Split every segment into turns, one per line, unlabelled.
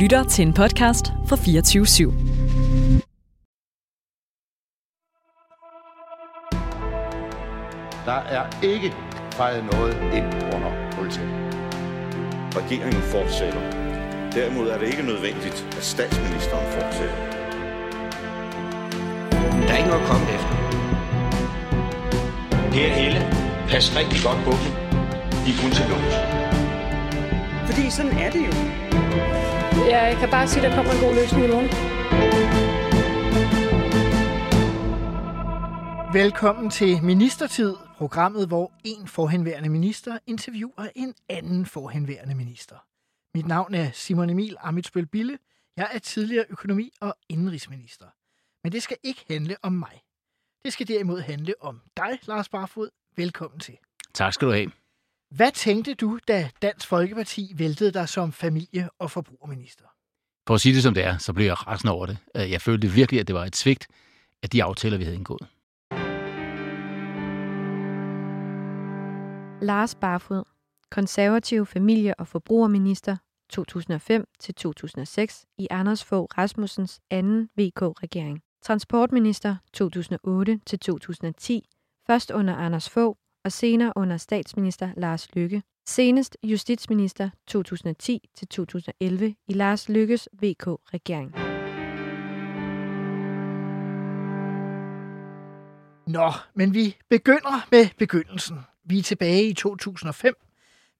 lytter til en podcast fra 24 /7.
Der er ikke fejret noget ind under politiet.
Regeringen fortsætter. Derimod er det ikke nødvendigt, at statsministeren fortsætter.
Der er ikke noget at komme efter. Per Helle, pas rigtig godt på dem. De er kun til lås.
Fordi sådan er det jo.
Jeg kan bare sige, at der kommer en god løsning i morgen.
Velkommen til Ministertid, programmet, hvor en forhenværende minister interviewer en anden forhenværende minister. Mit navn er Simon Emil Amitsbøl Bille. Jeg er tidligere økonomi- og indenrigsminister. Men det skal ikke handle om mig. Det skal derimod handle om dig, Lars Barfod. Velkommen til.
Tak skal du have.
Hvad tænkte du, da Dansk Folkeparti væltede dig som familie- og forbrugerminister?
For at sige det som det er, så blev jeg rasende over det. Øh, Jeg følte virkelig, at det var et svigt af de aftaler, vi havde indgået.
Lars Barfod, konservativ familie- og forbrugerminister 2005-2006 i Anders Fogh Rasmussens anden VK-regering. Transportminister 2008-2010, først under Anders Fogh og senere under statsminister Lars Lykke. Senest justitsminister 2010-2011 i Lars Lykkes VK-regering.
Nå, men vi begynder med begyndelsen. Vi er tilbage i 2005.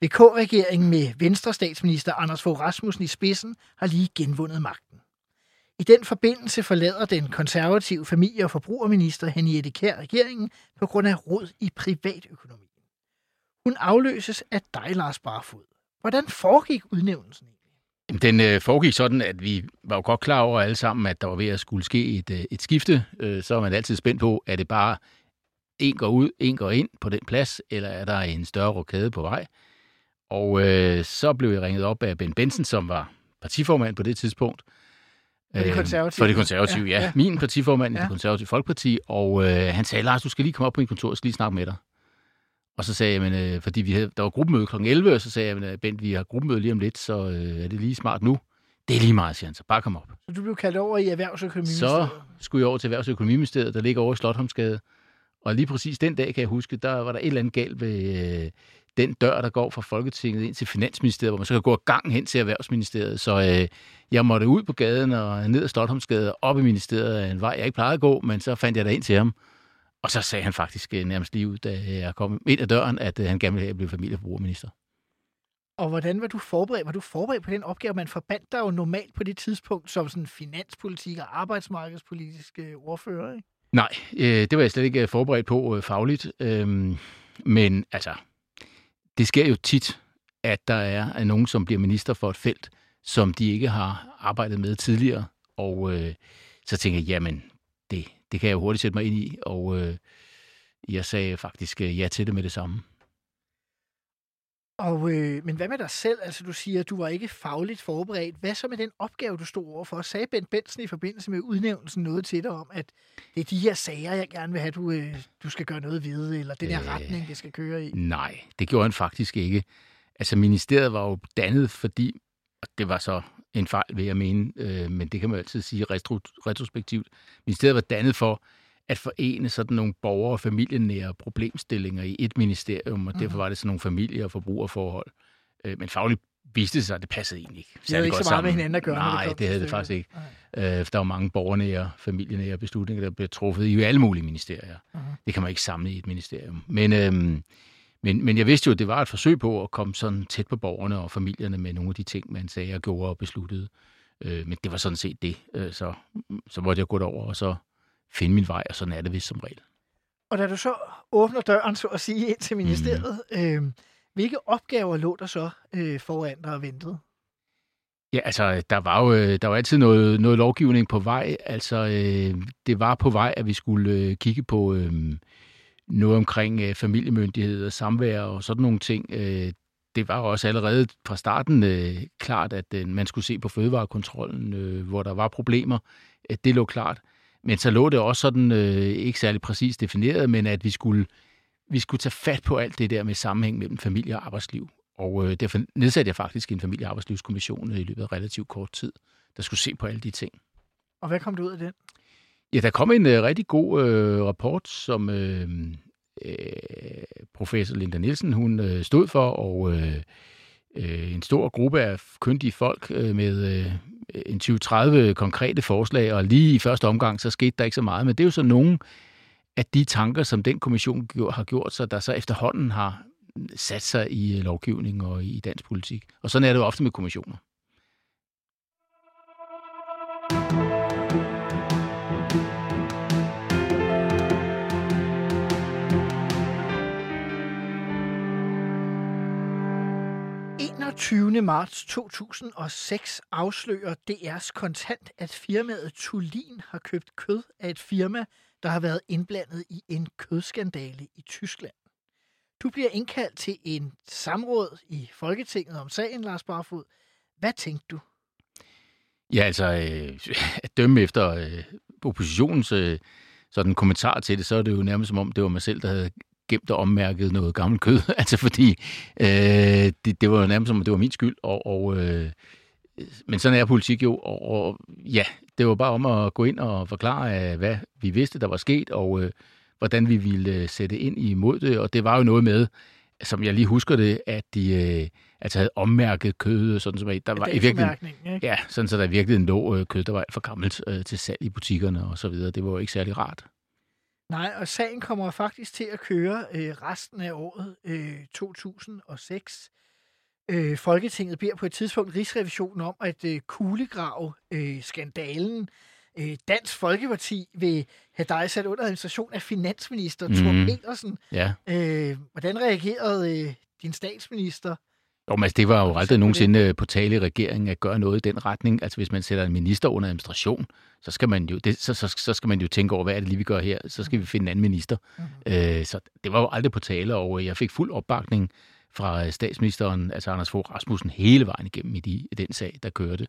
VK-regeringen med Venstre statsminister Anders Fogh Rasmussen i spidsen har lige genvundet magten. I den forbindelse forlader den konservative familie- og forbrugerminister Henriette Kær regeringen på grund af råd i privatøkonomien. Hun afløses af dig, Lars Barfod. Hvordan foregik udnævnelsen?
Jamen, Den øh, foregik sådan, at vi var jo godt klar over alle sammen, at der var ved at skulle ske et, øh, et skifte. Øh, Så er man altid spændt på, er det bare en går ud, en går ind på den plads, eller er der en større rokade på vej? Og øh, så blev jeg ringet op af Ben Benson, som var partiformand på det tidspunkt.
For de
Øh,
konservative.
For de konservative, ja.
Ja.
Min partiformand ja. i det konservative Folkeparti. Og øh, han sagde, Lars, du skal lige komme op på mit kontor, jeg skal lige snakke med dig. Og så sagde jeg, men, øh, fordi vi havde, der var gruppemøde kl. 11, og så sagde jeg, men, øh, Bent, vi har gruppemøde lige om lidt, så øh, er det lige smart nu. Det er lige meget, siger han, så bare kom op.
Så du blev kaldt over i Erhvervsøkonomiministeriet.
Så skulle jeg over til Erhvervsøkonomiministeriet, der ligger over i Slottholmsgade. Og lige præcis den dag, kan jeg huske, der var der et eller andet galt ved øh, den dør, der går fra Folketinget ind til Finansministeriet, hvor man så kan gå ad gangen hen til Erhvervsministeriet. Så øh, jeg måtte ud på gaden og ned ad Slottholmsgade og op i ministeriet en vej, jeg ikke plejede at gå, men så fandt jeg der ind til ham. Og så sagde han faktisk øh, nærmest lige ud, da jeg kom ind ad døren, at øh, han gerne ville have, at blev familieforbrugerminister.
Og hvordan var du forberedt? Var du forberedt på den opgave? Man forbandt dig jo normalt på det tidspunkt som sådan finanspolitik og arbejdsmarkedspolitisk øh, ordfører, ikke?
Nej, øh, det var jeg slet ikke øh, forberedt på øh, fagligt. Øhm, men altså, det sker jo tit, at der er nogen, som bliver minister for et felt, som de ikke har arbejdet med tidligere. Og øh, så tænker jeg, jamen, det, det kan jeg jo hurtigt sætte mig ind i. Og øh, jeg sagde faktisk øh, ja til det med det samme.
Og, øh, men hvad med dig selv? Altså, du siger, at du var ikke fagligt forberedt. Hvad så med den opgave, du stod overfor? Sagde Bent Benson i forbindelse med udnævnelsen noget til dig om, at det er de her sager, jeg gerne vil have, du, øh, du skal gøre noget ved, eller den her
Øh.
retning, det skal køre i?
Nej, det gjorde han faktisk ikke. Altså, ministeriet var jo dannet, fordi, og det var så en fejl, vil jeg mene, øh, men det kan man altid sige retro, retrospektivt. Ministeriet var dannet for at forene sådan nogle borgere- og familienære problemstillinger i et ministerium, og derfor var det sådan nogle familie- og forbrugerforhold. Øh, men fagligt viste det sig, at det passede egentlig ikke.
havde
særlig
ikke så meget med
sammen.
hinanden at gøre, det
Nej, det,
til
havde det faktisk ikke. Øh, for der var mange borgernære, familienære beslutninger, der blev truffet i alle mulige ministerier.
Mhm.
Det kan man ikke samle i et ministerium. Men, øhm, men, men jeg vidste jo, at det var et forsøg på at komme sådan tæt på borgerne og familierne med nogle af de ting, man sagde og gjorde og besluttede. Øh, men det var sådan set det. Øh, så, så måtte jeg gå derover og så finde min vej, og sådan er det vist som regel.
Og da du så åbner døren, så at sige, ind til ministeriet,
Mhm.
øh, hvilke opgaver lå der så øh, foran dig og ventede?
Ja, altså, der var jo øh, der var altid noget, noget lovgivning på vej. Altså, øh, det var på vej, at vi skulle øh, kigge på øh, noget omkring øh, familiemyndighed og samvær og sådan nogle ting. Øh, det var også allerede fra starten øh, klart, at øh, man skulle se på fødevarekontrollen, øh, hvor der var problemer. Øh, det lå klart. Men så lå det også sådan, øh, ikke særlig præcist defineret, men at vi skulle, vi skulle tage fat på alt det der med sammenhæng mellem familie og arbejdsliv. og øh, derfor nedsatte jeg faktisk en familiearbejdslivskommission i løbet af relativt kort tid, der skulle se på alle de ting.
Og hvad kom du ud af den?
Ja, der kom en øh, rigtig god øh, rapport, som øh, øh, professor Linda Nielsen hun øh, stod for, og øh, øh, en stor gruppe af kyndige folk øh, med øh, en 20-30 konkrete forslag, og lige i første omgang, så skete der ikke så meget, men det er jo så nogle af de tanker, som den kommission har gjort sig, der så efterhånden har sat sig i øh, lovgivning og i dansk politik. Og sådan er det jo ofte med kommissioner.
20. marts 2006 afslører DR's kontant, at firmaet Tulin har købt kød af et firma, der har været indblandet i en kødskandale i Tyskland. Du bliver indkaldt til en samråd i Folketinget om sagen, Lars Barfod. Hvad tænkte du?
Ja, altså, øh, at dømme efter øh, oppositionens øh, sådan kommentar til det, så er det jo nærmest som om, det var mig selv, der havde gemt og ommærket noget gammelt kød. altså fordi øh, det, det var jo nærmest som om, det var min skyld. Og, og, øh, men sådan er politik jo. Og, og ja, det var bare om at gå ind og forklare, hvad vi vidste, der var sket, og øh, hvordan vi ville sætte ind imod det. Og det var jo noget med, som jeg lige husker det, at de øh, altså havde ommærket kød, sådan som der var i virkeligheden,
ikke?
ja, sådan så der virkelig en lå øh, kød, der var alt for gammelt øh, til salg i butikkerne og så videre. Det var jo ikke særlig rart.
Nej, og sagen kommer faktisk til at køre øh, resten af året øh, 2006. Øh, Folketinget beder på et tidspunkt Rigsrevisionen om at øh, kuglegrave øh, skandalen. Øh, Dansk Folkeparti vil have dig sat under administration af finansminister mm. Thor Petersen.
Ja.
Øh, hvordan reagerede øh, din statsminister?
Jo, men altså, det var jo aldrig nogensinde på tale i regeringen at gøre noget i den retning. Altså hvis man sætter en minister under administration, så skal man jo, det, så, så, så skal man jo tænke over, hvad er det lige, vi gør her? Så skal vi finde en anden minister. Mm-hmm. Øh, så det var jo aldrig på tale, og jeg fik fuld opbakning fra statsministeren, altså Anders Fogh Rasmussen, hele vejen igennem i, de, i den sag, der kørte.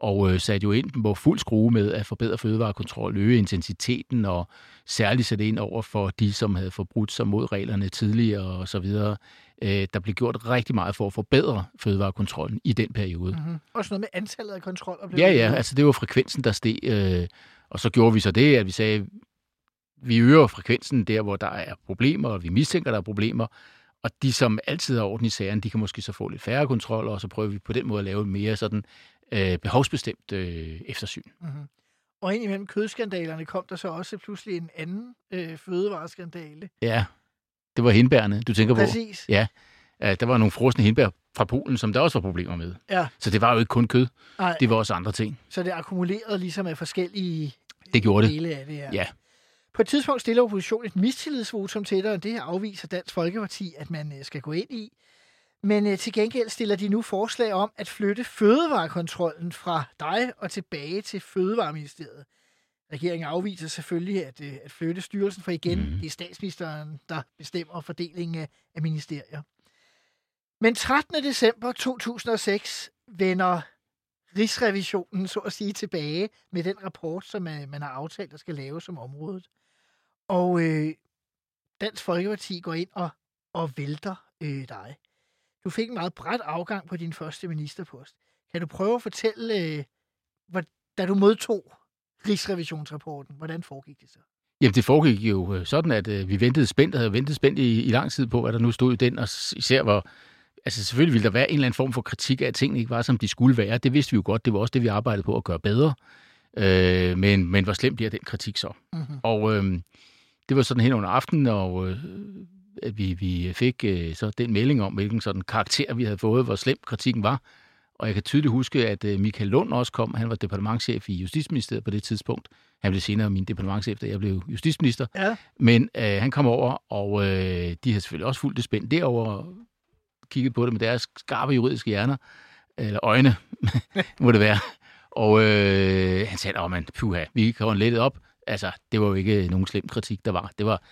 Og øh, satte jo ind på fuld skrue med at forbedre fødevarekontrol, øge intensiteten og særligt sætte ind over for de, som havde forbrudt sig mod reglerne tidligere og så videre. Øh, der blev gjort rigtig meget for at forbedre fødevarekontrollen i den periode.
Mm-hmm. Også noget med antallet af kontroller?
Blev ja, ja, altså det var frekvensen, der steg. Øh, og så gjorde vi så det, at vi sagde, vi øger frekvensen der, hvor der er problemer, og vi mistænker, der er problemer. Og de, som altid har orden i sagerne, de kan måske så få lidt færre kontroller, og så prøver vi på den måde at lave mere sådan øh, behovsbestemt øh, eftersyn.
Mm-hmm. Og ind imellem kødskandalerne kom der så også pludselig en anden øh, fødevareskandale.
Ja, det var hindbærne, du tænker
Præcis.
på. Præcis. Ja, der var nogle frosne hindbær fra Polen, som der også var problemer med.
Ja.
Så det var jo ikke kun kød.
Nej.
Det var også andre ting.
Så det akkumulerede ligesom af forskellige
det gjorde
dele det. af det her.
Ja.
På et tidspunkt stiller oppositionen et mistillidsvotum til dig, og det her afviser Dansk Folkeparti, at man øh, skal gå ind i. Men øh, til gengæld stiller de nu forslag om at flytte fødevarekontrollen fra dig og tilbage til Fødevareministeriet. Regeringen afviser selvfølgelig at, øh, at flytte styrelsen, for igen, mm. det er statsministeren, der bestemmer fordelingen af, af ministerier. Men 13. december 2006 vender Rigsrevisionen så at sige tilbage med den rapport, som man, man har aftalt, der skal laves som området. Og øh, Dansk Folkeparti går ind og, og vælter øh, dig. Du fik en meget bræt afgang på din første ministerpost. Kan du prøve at fortælle, øh, hvor, da du modtog Rigsrevisionsrapporten, hvordan foregik det så?
Jamen, det foregik jo øh, sådan, at øh, vi ventede spændt, og havde ventet spændt i, i lang tid på, hvad der nu stod i den, og især hvor, altså selvfølgelig ville der være en eller anden form for kritik af, at tingene ikke var, som de skulle være. Det vidste vi jo godt, det var også det, vi arbejdede på at gøre bedre. Øh, men, men hvor slemt bliver den kritik så? Mm-hmm. Og øh, det var sådan hen under aftenen, og øh, at vi, vi fik øh, så den melding om, hvilken sådan karakter vi havde fået, hvor slem kritikken var. Og jeg kan tydeligt huske, at øh, Michael Lund også kom. Han var departementchef i Justitsministeriet på det tidspunkt. Han blev senere min departementchef, da jeg blev justitsminister.
Ja.
Men øh, han kom over, og øh, de har selvfølgelig også fulgt det spændt derover kigget på det med deres skarpe juridiske hjerner, eller øjne, må det være. Og øh, han sagde, at man, puha, vi kan lidt op. Altså, det var jo ikke nogen slem kritik, der var. Det var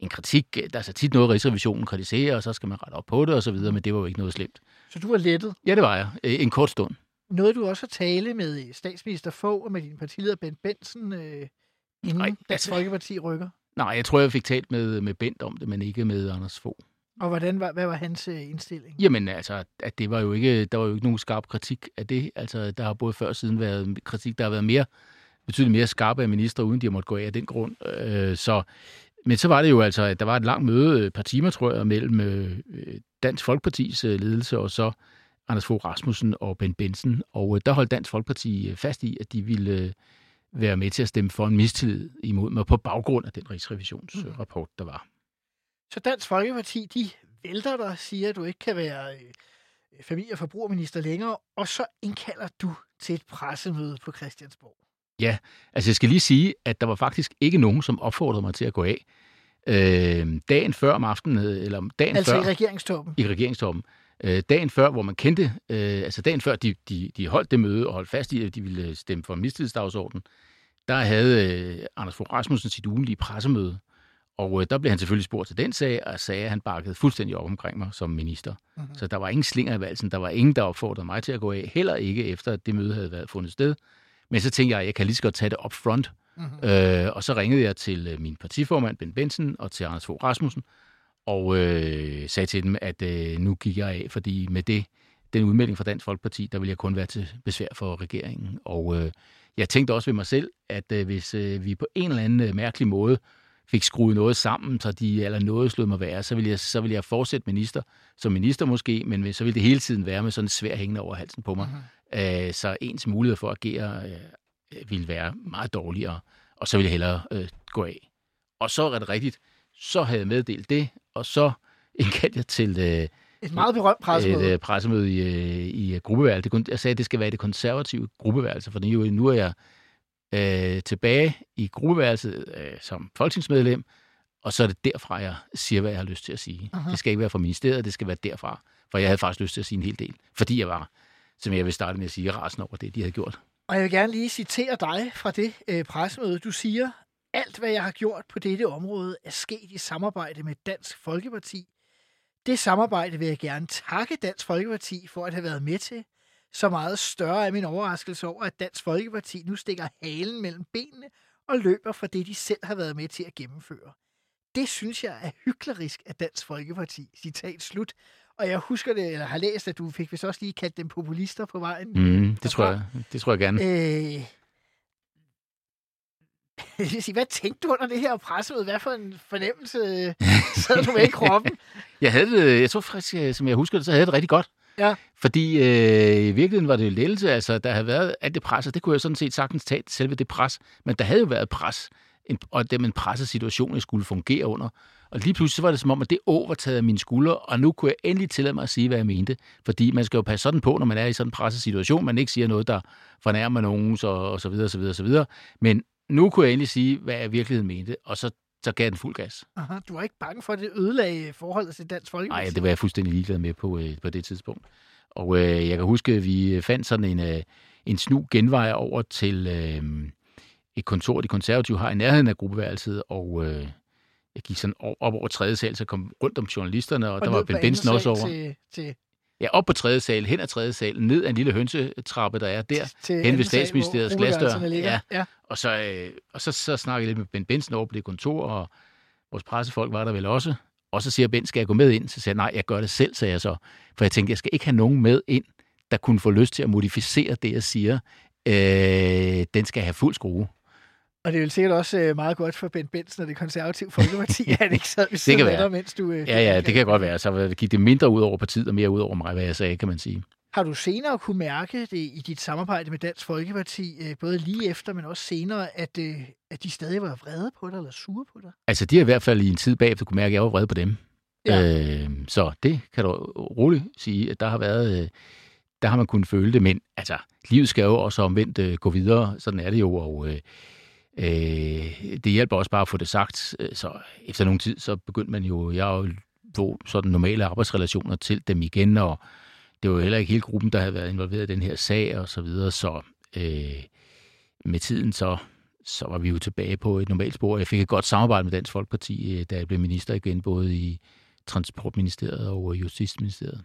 en kritik, der er så tit noget, Rigsrevisionen kritiserer, og så skal man rette op på det og så videre, men det var jo ikke noget slemt.
Så du var lettet?
Ja, det var jeg. En kort stund.
Nåede du også at tale med statsminister Fogh og med din partileder Bent Benson, øh, inden Nej, Dansk altså, Folkeparti rykker?
Nej, jeg tror, jeg fik talt med, med Bent om det, men ikke med Anders Fogh.
Og hvordan var, hvad var hans øh, indstilling?
Jamen altså, at det var jo ikke, der var jo ikke nogen skarp kritik af det. Altså, der har både før og siden været kritik, der har været mere, betydeligt mere skarpe af minister, uden de har måtte gå af af den grund. Øh, så, men så var det jo altså, at der var et langt møde, et par timer, tror jeg, mellem øh, Dansk Folkepartis øh, ledelse og så Anders Fogh Rasmussen og Ben Benson. Og øh, der holdt Dansk Folkeparti fast i, at de ville være med til at stemme for en mistillid imod mig på baggrund af den rigsrevisionsrapport, der var.
Så Dansk Folkeparti, de vælter dig, siger, at du ikke kan være familie- og forbrugerminister længere, og så indkalder du til et pressemøde på Christiansborg.
Ja, altså jeg skal lige sige, at der var faktisk ikke nogen, som opfordrede mig til at gå af. Øh, dagen før om aftenen, øh, eller dagen
Altså
før...
i regeringstoppen.
I regeringstoppen. Øh, dagen før, hvor man kendte, øh, altså dagen før de, de, de holdt det møde og holdt fast i, at de ville stemme for en mistillidsdagsorden, der havde øh, Anders Fogh Rasmussen sit ugenlige pressemøde, og øh, der blev han selvfølgelig spurgt til den sag, og sagde, at han bakkede fuldstændig op omkring mig som minister. Mm-hmm. Så der var ingen slinger i valsen, der var ingen, der opfordrede mig til at gå af, heller ikke efter, at det møde havde været fundet sted. Men så tænkte jeg, at jeg kan lige så godt tage det up front. Mm-hmm. Øh, og så ringede jeg til øh, min partiformand, Ben Benson, og til Anders Fogh Rasmussen, og øh, sagde til dem, at øh, nu gik jeg af, fordi med det, den udmelding fra Dansk Folkeparti, der ville jeg kun være til besvær for regeringen. Og øh, jeg tænkte også ved mig selv, at øh, hvis øh, vi på en eller anden øh, mærkelig måde fik skruet noget sammen, så de eller noget slog mig være, så ville, jeg, så ville jeg fortsætte minister, som minister måske, men så ville det hele tiden være med sådan en svær hængende over halsen på mig. Mm-hmm. Øh, så ens mulighed for at agere øh, ville være meget dårligere, og så ville jeg hellere øh, gå af. Og så er det rigtigt, så havde jeg meddelt det, og så indkaldte jeg til øh,
et meget berømt pressemøde.
Et øh, pressemøde i, øh, i gruppeværelse. Jeg sagde, at det skal være det konservative gruppeværelse, for nu er jeg øh, tilbage i gruppeværelset øh, som folketingsmedlem, og så er det derfra, jeg siger, hvad jeg har lyst til at sige. Uh-huh. Det skal ikke være fra ministeriet, det skal være derfra. For jeg havde faktisk lyst til at sige en hel del, fordi jeg var, som jeg vil starte med at sige, rasen over det, de havde gjort.
Og jeg vil gerne lige citere dig fra det øh, pressemøde. Du siger, alt hvad jeg har gjort på dette område er sket i samarbejde med Dansk Folkeparti. Det samarbejde vil jeg gerne takke Dansk Folkeparti for at have været med til. Så meget større er min overraskelse over, at Dansk Folkeparti nu stikker halen mellem benene og løber fra det, de selv har været med til at gennemføre. Det synes jeg er hyklerisk af Dansk Folkeparti. Citat slut. Og jeg husker det, eller har læst, at du fik vist også lige kaldt dem populister på vejen.
Mm, det, tror jeg, det tror jeg gerne.
Øh, hvad tænkte du under det her pressemøde? Hvad for en fornemmelse sad du med i kroppen?
jeg havde det, jeg tror faktisk, som jeg husker det, så havde jeg det rigtig godt.
Ja.
Fordi øh, i virkeligheden var det lettelse, altså der havde været alt det pres, og det kunne jeg sådan set sagtens tage selve det pres, men der havde jo været pres, en, og det en pressesituation, jeg skulle fungere under. Og lige pludselig så var det som om, at det å var taget af mine skuldre, og nu kunne jeg endelig tillade mig at sige, hvad jeg mente. Fordi man skal jo passe sådan på, når man er i sådan en pressesituation, man ikke siger noget, der fornærmer nogen, så, og så videre, så videre, så videre. Men nu kunne jeg endelig sige, hvad jeg i virkeligheden mente, og så, så gav den fuld gas.
Aha, du var ikke bange for, at det ødelagde forholdet til Dansk Folkeparti?
Nej, det var jeg fuldstændig ligeglad med på, øh, på det tidspunkt. Og øh, jeg kan huske, at vi fandt sådan en, øh, en snu genvej over til øh, et kontor, de konservative har i nærheden af gruppeværelset, og øh, jeg gik sådan op over tredje sal, så kom rundt om journalisterne, og, og der var Ben Benson også over.
Til, til...
Ja, op på tredje sal, hen ad tredje sal, ned ad en lille hønsetrappe, der er der, til hen ved statsministeriets glasdør.
Ja. ja.
Og, så, øh, og så, så snakkede jeg lidt med Ben Benson over på det kontor, og vores pressefolk var der vel også. Og så siger Ben, skal jeg gå med ind? Så siger jeg, nej, jeg gør det selv, sagde jeg så. For jeg tænkte, jeg skal ikke have nogen med ind, der kunne få lyst til at modificere det, jeg siger. Øh, den skal have fuld skrue.
Og det er jo sikkert også øh, meget godt for Ben Benson og det konservative folkeparti, at han ikke sad ved siden af dig, mens du... Øh,
ja, ja, det kan godt være. Så gik det mindre ud over partiet og mere ud over mig, hvad jeg sagde, kan man sige.
Har du senere kunne mærke det i dit samarbejde med Dansk Folkeparti, øh, både lige efter, men også senere, at, at de stadig var vrede på dig, eller sure på dig?
Altså, de har i hvert fald i en tid bagefter kunne mærke, at jeg var vrede på dem. Ja. Øh, så det kan du roligt sige, at der har været... der har man kunnet føle det, men altså, livet skal jo også omvendt øh, gå videre, sådan er det jo, og... Øh, Øh, det hjælper også bare at få det sagt. Øh, så efter nogen tid, så begyndte man jo, jeg jo få sådan normale arbejdsrelationer til dem igen, og det var jo heller ikke hele gruppen, der havde været involveret i den her sag og så videre, så øh, med tiden så, så var vi jo tilbage på et normalt spor. Jeg fik et godt samarbejde med Dansk Folkeparti, øh, da jeg blev minister igen, både i Transportministeriet og Justitsministeriet.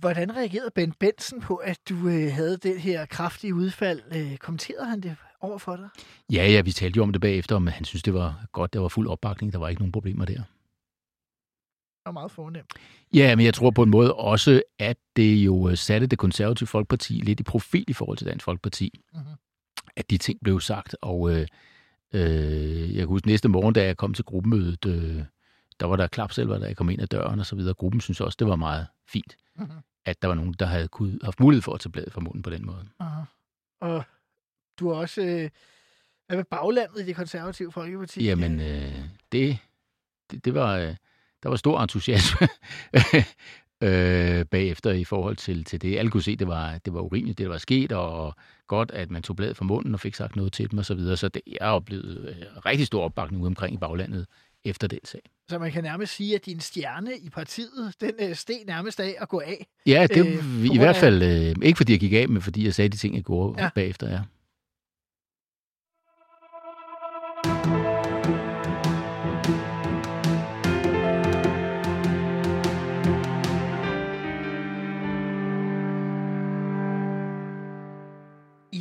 Hvordan reagerede Ben Benson på, at du øh, havde det her kraftige udfald? Øh, kommenterede han det over for dig?
Ja, ja, vi talte jo om det bagefter, men han synes, det var godt, der var fuld opbakning, der var ikke nogen problemer der.
var meget fornemt.
Ja, men jeg tror på en måde også, at det jo øh, satte det konservative Folkeparti lidt i profil i forhold til Dansk Folkeparti.
Mhm.
At de ting blev sagt, og øh, øh, jeg kan huske næste morgen, da jeg kom til gruppemødet, øh, der var der klapselver, da jeg kom ind ad døren og så videre. Gruppen synes også, det var meget fint,
Mhm.
at der var nogen, der havde kunne, haft mulighed for at tage bladet fra munden på den måde.
Aha. Og du har også... Øh, hvad med baglandet i det konservative folkeparti?
Jamen, øh, det, det, det var, øh, der var stor entusiasme øh, bagefter i forhold til, til det. Alle kunne se, det var, det var urimeligt, det der var sket, og godt, at man tog bladet fra munden og fik sagt noget til dem og så videre. Så det, jeg har oplevet øh, rigtig stor opbakning ude omkring i baglandet efter den sag.
Så man kan nærmest sige, at din stjerne i partiet, den øh, steg nærmest af at gå af.
Ja, det
Øh,
i hvert fald, øh, ikke fordi jeg gik af, men fordi jeg sagde de ting, jeg gjorde
ja.
bagefter, ja.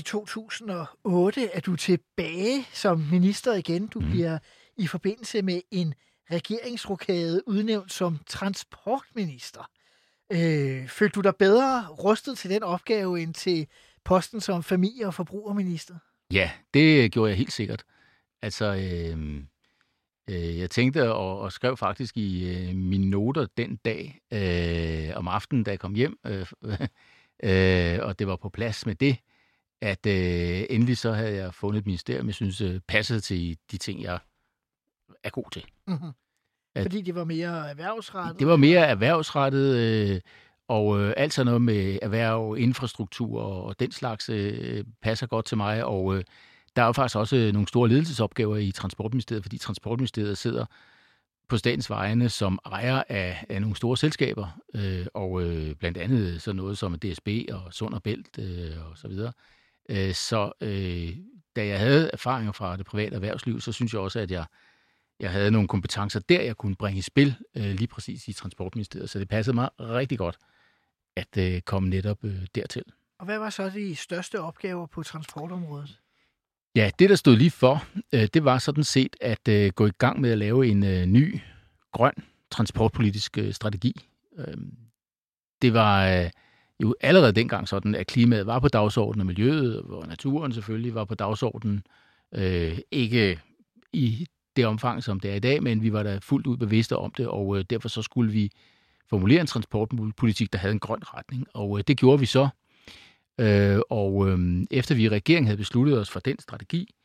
2008 er du tilbage som minister igen. Du
Mhm.
bliver i forbindelse med en regeringsrokade udnævnt som transportminister. Øh, følte du dig bedre rustet til den opgave end til posten som familie- og forbrugerminister?
Ja, det gjorde jeg helt sikkert. Altså, øh, øh, jeg tænkte og, og skrev faktisk i øh, mine noter den dag øh, om aftenen, da jeg kom hjem, øh, øh, og det var på plads med det, at øh, endelig så havde jeg fundet et ministerium, jeg synes øh, passede til de ting, jeg er god til.
Mm-hmm.
At-
Fordi det var mere erhvervsrettet?
Det var mere erhvervsrettet, øh, og øh, alt sådan noget med erhverv, infrastruktur og, og den slags øh, passer godt til mig. Og øh, der er jo faktisk også øh, nogle store ledelsesopgaver i Transportministeriet, fordi Transportministeriet sidder på statens vegne som ejer af, af nogle store selskaber, øh, og øh, blandt andet sådan noget som DSB og Sund og Bælt øh, og så videre. Øh, så øh, da jeg havde erfaringer fra det private erhvervsliv, så synes jeg også, at jeg jeg havde nogle kompetencer der, jeg kunne bringe i spil øh, lige præcis i Transportministeriet. Så det passede mig rigtig godt at øh, komme netop øh, dertil.
Og hvad var så de største opgaver på transportområdet?
Ja, det der stod lige for, øh, det var sådan set at øh, gå i gang med at lave en øh, ny grøn transportpolitisk øh, strategi. Øh, det var øh, jo allerede dengang sådan, at klimaet var på dagsordenen, og miljøet og naturen selvfølgelig var på dagsordenen. Øh, ikke i det omfang, som det er i dag, men vi var da fuldt ud bevidste om det, og øh, derfor så skulle vi formulere en transportpolitik, der havde en grøn retning, og øh, det gjorde vi så. Øh, og øh, efter vi i regeringen havde besluttet os for den strategi,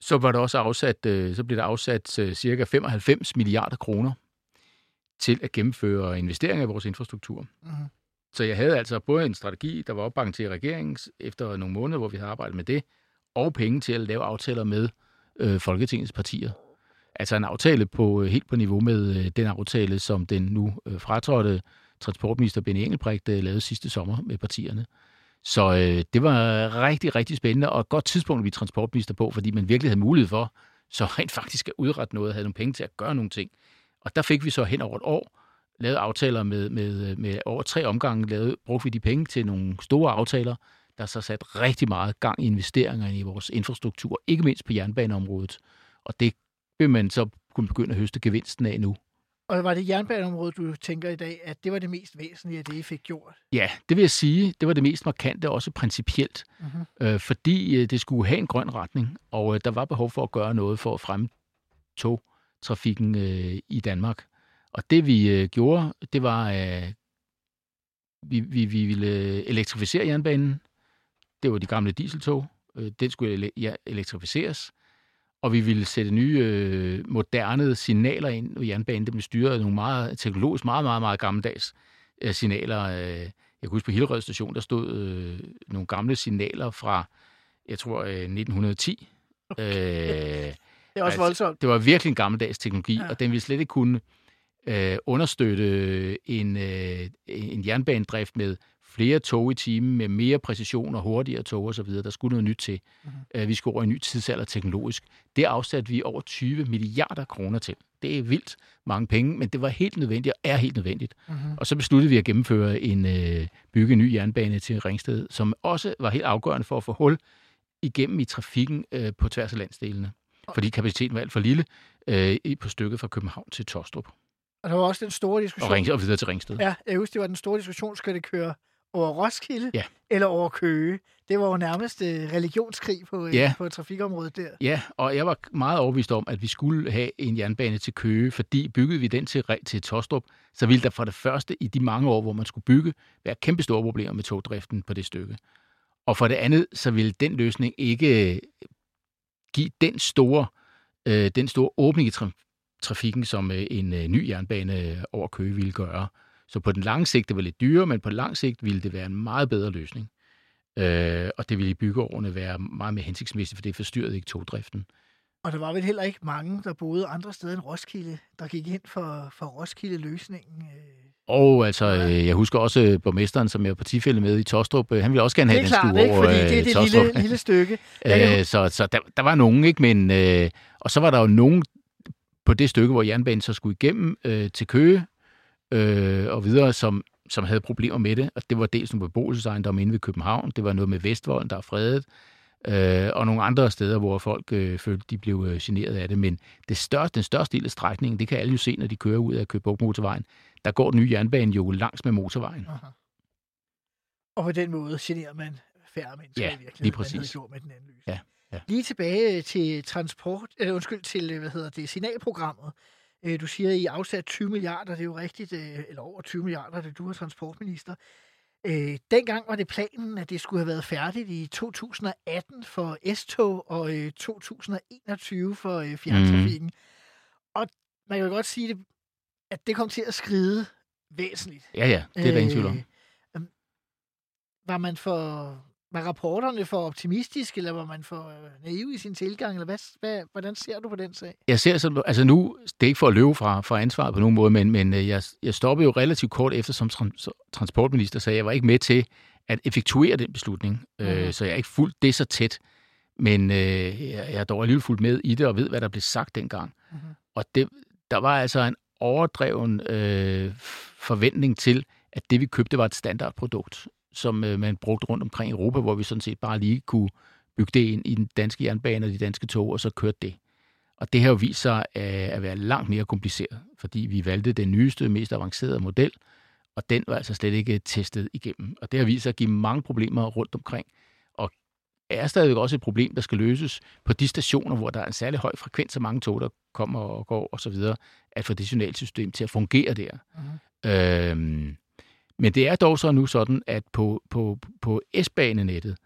så var der også afsat, øh, så blev der afsat øh, cirka 95 milliarder kroner til at gennemføre investeringer i vores infrastruktur.
Uh-huh.
Så jeg havde altså både en strategi, der var opbakning til regeringen efter nogle måneder, hvor vi havde arbejdet med det, og penge til at lave aftaler med øh, Folketingets partier. Altså en aftale på øh, helt på niveau med øh, den aftale, som den nu øh, fratrådte transportminister Benny Engelbrecht øh, lavede sidste sommer med partierne. Så øh, det var rigtig, rigtig spændende og et godt tidspunkt at blive transportminister på, fordi man virkelig havde mulighed for så rent faktisk at udrette noget havde nogle penge til at gøre nogle ting. Og der fik vi så hen over et år lavet aftaler med, med, med over tre omgange, lavet, brugte vi de penge til nogle store aftaler, der så sat rigtig meget gang i investeringerne i vores infrastruktur, ikke mindst på jernbaneområdet. Og det vil man så kunne begynde at høste gevinsten af nu.
Og var det jernbaneområdet, du tænker i dag, at det var det mest væsentlige af det, I fik gjort?
Ja, det vil jeg sige, det var det mest markante, også principielt,
Mm-hmm.
øh, fordi øh, det skulle have en grøn retning, og øh, der var behov for at gøre noget for at fremme togtrafikken øh, i Danmark. Og det vi øh, gjorde, det var, øh, vi, vi, vi ville elektrificere jernbanen. Det var de gamle dieseltog. Øh, den skulle ele- ja, elektrificeres. Og vi ville sætte nye, øh, moderne signaler ind i jernbanen. Det blev styret af nogle meget teknologisk, meget, meget, meget gammeldags øh, signaler. Øh, jeg kan huske på Hillerød station, der stod øh, nogle gamle signaler fra, jeg tror, øh, 1910. Okay. Øh,
Det er også
Altså,
voldsomt.
det var virkelig en gammeldags teknologi,
Ja.
ja. og den ville slet ikke kunne øh, understøtte en, øh, en jernbanedrift med flere tog i timen, med mere præcision og hurtigere tog osv. Der skulle noget nyt til.
Mhm.
Mm-hmm. Vi skulle over i en ny tidsalder teknologisk. Det afsatte vi over 20 milliarder kroner til. Det er vildt mange penge, men det var helt nødvendigt og er helt nødvendigt.
Mm-hmm.
Og så besluttede vi at gennemføre en øh, bygge en ny jernbane til Ringsted, som også var helt afgørende for at få hul igennem i trafikken øh, på tværs af landsdelene. Fordi kapaciteten var alt for lille øh, på stykket fra København til Tostrup.
Og der var også den store diskussion.
Og, ring, og videre til Ringsted.
Ja, jeg husker, det var den store diskussion, skal det køre over Roskilde
Ja.
eller over Køge? Det var jo nærmest øh, religionskrig på, øh,
Ja.
på trafikområdet der.
Ja, og jeg var meget overbevist om, at vi skulle have en jernbane til Køge, fordi byggede vi den til, til Tostrup, så ville der for det første i de mange år, hvor man skulle bygge, være kæmpe store problemer med togdriften på det stykke. Og for det andet, så ville den løsning ikke øh, give den store, øh, den store åbning i trafikken, som øh, en øh, ny jernbane over Køge ville gøre. Så på den lange sigt, det var lidt dyrere, men på den lange sigt ville det være en meget bedre løsning. Øh, og det ville i byggeårene være meget mere hensigtsmæssigt, for det forstyrrede ikke togdriften.
Og der var vel heller ikke mange, der boede andre steder end Roskilde, der gik ind for, for Roskilde-løsningen. øh.
Og altså, øh, jeg husker også øh, borgmesteren, som jeg er partifælde med i Tostrup, øh, han ville også gerne
Det
have
er
den
klart,
stue
ikke?
over
Fordi det er
øh,
det
Tostrup.
lille, lille stykke.
Øh, så så der, der var nogen, ikke? Men, øh, og så var der jo nogen på det stykke, hvor jernbanen så skulle igennem øh, til Køge øh, og videre, som, som havde problemer med det. Og det var dels nogle beboelsesejendomme inde ved København, det var noget med Vestvolden, der er fredet, øh, og nogle andre steder, hvor folk øh, følte, de blev øh, generet af det. Men det største, den største del af strækningen, det kan alle jo se, når de kører ud af Køge motorvejen, der går den nye jernbane jo langs med motorvejen.
Aha. Og på den måde generer man færre mennesker
Ja,
i virkeligheden,
lige
end man havde
præcis.
gjort med den anden løsning.
Ja, ja.
Lige tilbage til transport, eller undskyld, til, øh, hvad hedder det, signalprogrammet. Øh, Du siger, at I afsat 20 milliarder, det er jo rigtigt, øh, eller over 20 milliarder, da du var transportminister. Øh, Dengang var det planen, at det skulle have været færdigt i 2018 for S-tog og øh, 2021 for øh, fjerntrafikken. Og man kan jo godt sige, det, at det kom til at skride væsentligt.
Ja, ja, det er der ingen tvivl om.
Øh, øhm, Var man for var rapporterne for optimistiske, eller var man for øh, naiv i sin tilgang, eller hvad, hvad, hvordan ser du på den sag?
Jeg ser sådan, altså nu, det er ikke for at løbe fra, fra ansvaret på nogen måde, men, men øh, jeg, jeg stoppede jo relativt kort efter som trans, transportminister, så jeg var ikke med til at effektuere den beslutning. Mm. Øh, så jeg er ikke fuldt det så tæt. Men øh, jeg, jeg er dog alligevel fuldt med i det, og ved, hvad der blev sagt dengang.
Mhm.
Og det, der var altså en overdreven øh, forventning til, at det vi købte var et standardprodukt, som øh, man brugte rundt omkring i Europa, hvor vi sådan set bare lige kunne bygge det ind i den danske jernbane og de danske tog, og så kørte det. Og det har jo vist sig øh, at være langt mere kompliceret, fordi vi valgte den nyeste, mest avancerede model, og den var altså slet ikke testet igennem. Og det har vist sig at give mange problemer rundt omkring, og er stadigvæk også et problem, der skal løses på de stationer, hvor der er en særlig høj frekvens af mange tog, der kommer og går og så videre, at få det signalsystem til at fungere der.
Mhm.
Øhm, men det er dog så nu sådan, at på, på, på S-banenettet,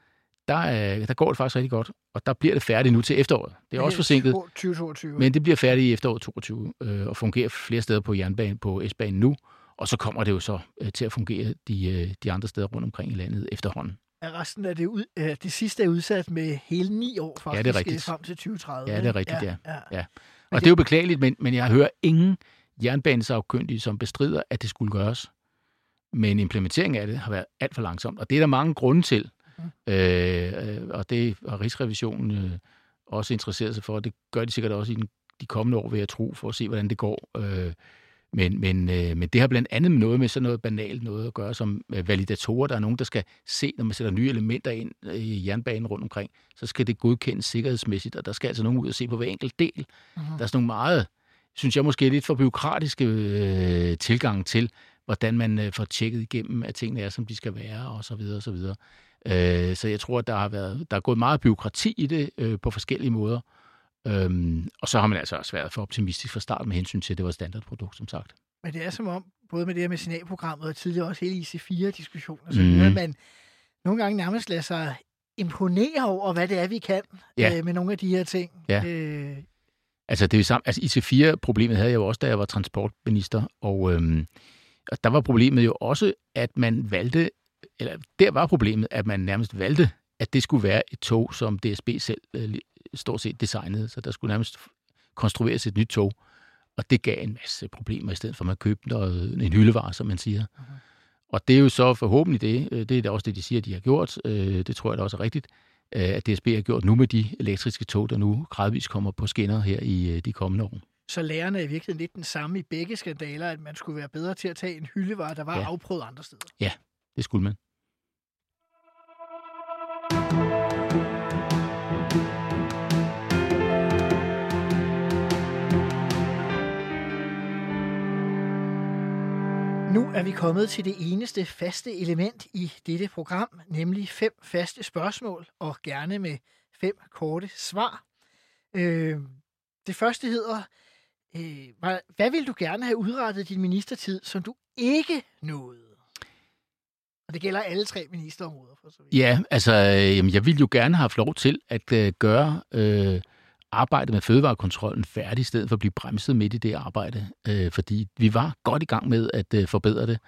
der, er, der går det faktisk rigtig godt, og der bliver det færdigt nu til efteråret. Det er også forsinket,
2022.
men det bliver færdigt i efteråret 22 øh, og fungerer flere steder på jernbanen på S-banen nu, og så kommer det jo så øh, til at fungere de, øh, de andre steder rundt omkring i landet efterhånden.
er resten af det, ud, øh, det sidste er udsat med hele ni år faktisk,
Ja, det er rigtigt.
øh, frem til 2030.
Ja, det er rigtigt, ja.
ja.
Ja. Og det er jo beklageligt, men, men jeg hører ingen jernbanesagkyndige, som bestrider, at det skulle gøres. Men implementeringen af det har været alt for langsomt, og det er der mange grunde til. Mm. Øh, øh, og det har Rigsrevisionen øh, også interesseret sig for, og det gør de sikkert også i den, de kommende år, vil jeg tro, for at se, hvordan det går. Øh, men, men, øh, men det har blandt andet noget med sådan noget banalt noget at gøre, som øh, validatorer. Der er nogen, der skal se, når man sætter nye elementer ind i jernbanen rundt omkring, så skal det godkendes sikkerhedsmæssigt, og der skal altså nogen ud og se på hver enkelt del.
Mhm.
Der er sådan nogle meget, synes jeg måske lidt for byråkratiske øh, tilgang til, hvordan man øh, får tjekket igennem, at tingene er, som de skal være, og så videre, og så videre. Øh, så jeg tror, at der har, været, der er gået meget byråkrati i det øh, på forskellige måder. Øhm, og så har man altså også været for optimistisk fra start med hensyn til, at det var et standardprodukt, som sagt.
Men det er som om, både med det her med signalprogrammet og tidligere også hele IC4-diskussionen, så mm. man nogle gange nærmest lader sig imponere over, hvad det er, vi kan
Ja.
øh, med nogle af de her ting.
Ja.
Øh,
Altså, det er jo samme, altså IC4-problemet havde jeg jo også, da jeg var transportminister, og, øhm, og der var problemet jo også, at man valgte, eller der var problemet, at man nærmest valgte, at det skulle være et tog, som DSB selv øh, stort set designede, så der skulle nærmest konstrueres et nyt tog, og det gav en masse problemer, i stedet for at man købte noget, en hyldevare, som man siger.
Mhm.
Og det er jo så forhåbentlig det, øh, det er da også det, de siger, de har gjort, øh, det tror jeg da også er rigtigt, øh, at DSB har gjort nu med de elektriske tog, der nu gradvist kommer på skinner her i de kommende år.
Så lærerne er i virkeligheden lidt den samme i begge skandaler, at man skulle være bedre til at tage en hyldevare, der var
Ja.
ja. afprøvet andre steder.
Det skulle man.
nu er vi kommet til det eneste faste element i dette program, nemlig fem faste spørgsmål, og gerne med fem korte svar. Øh, det første hedder, øh, hvad, vil du gerne have udrettet din ministertid, som du ikke nåede? Og det gælder alle tre ministerområder. For så vidt.
Ja, altså, øh, jamen, jeg ville jo gerne have haft lov til at øh, gøre øh, arbejdet med fødevarekontrollen færdigt, i stedet for at blive bremset midt i det arbejde, øh, fordi vi var godt i gang med at øh, forbedre det.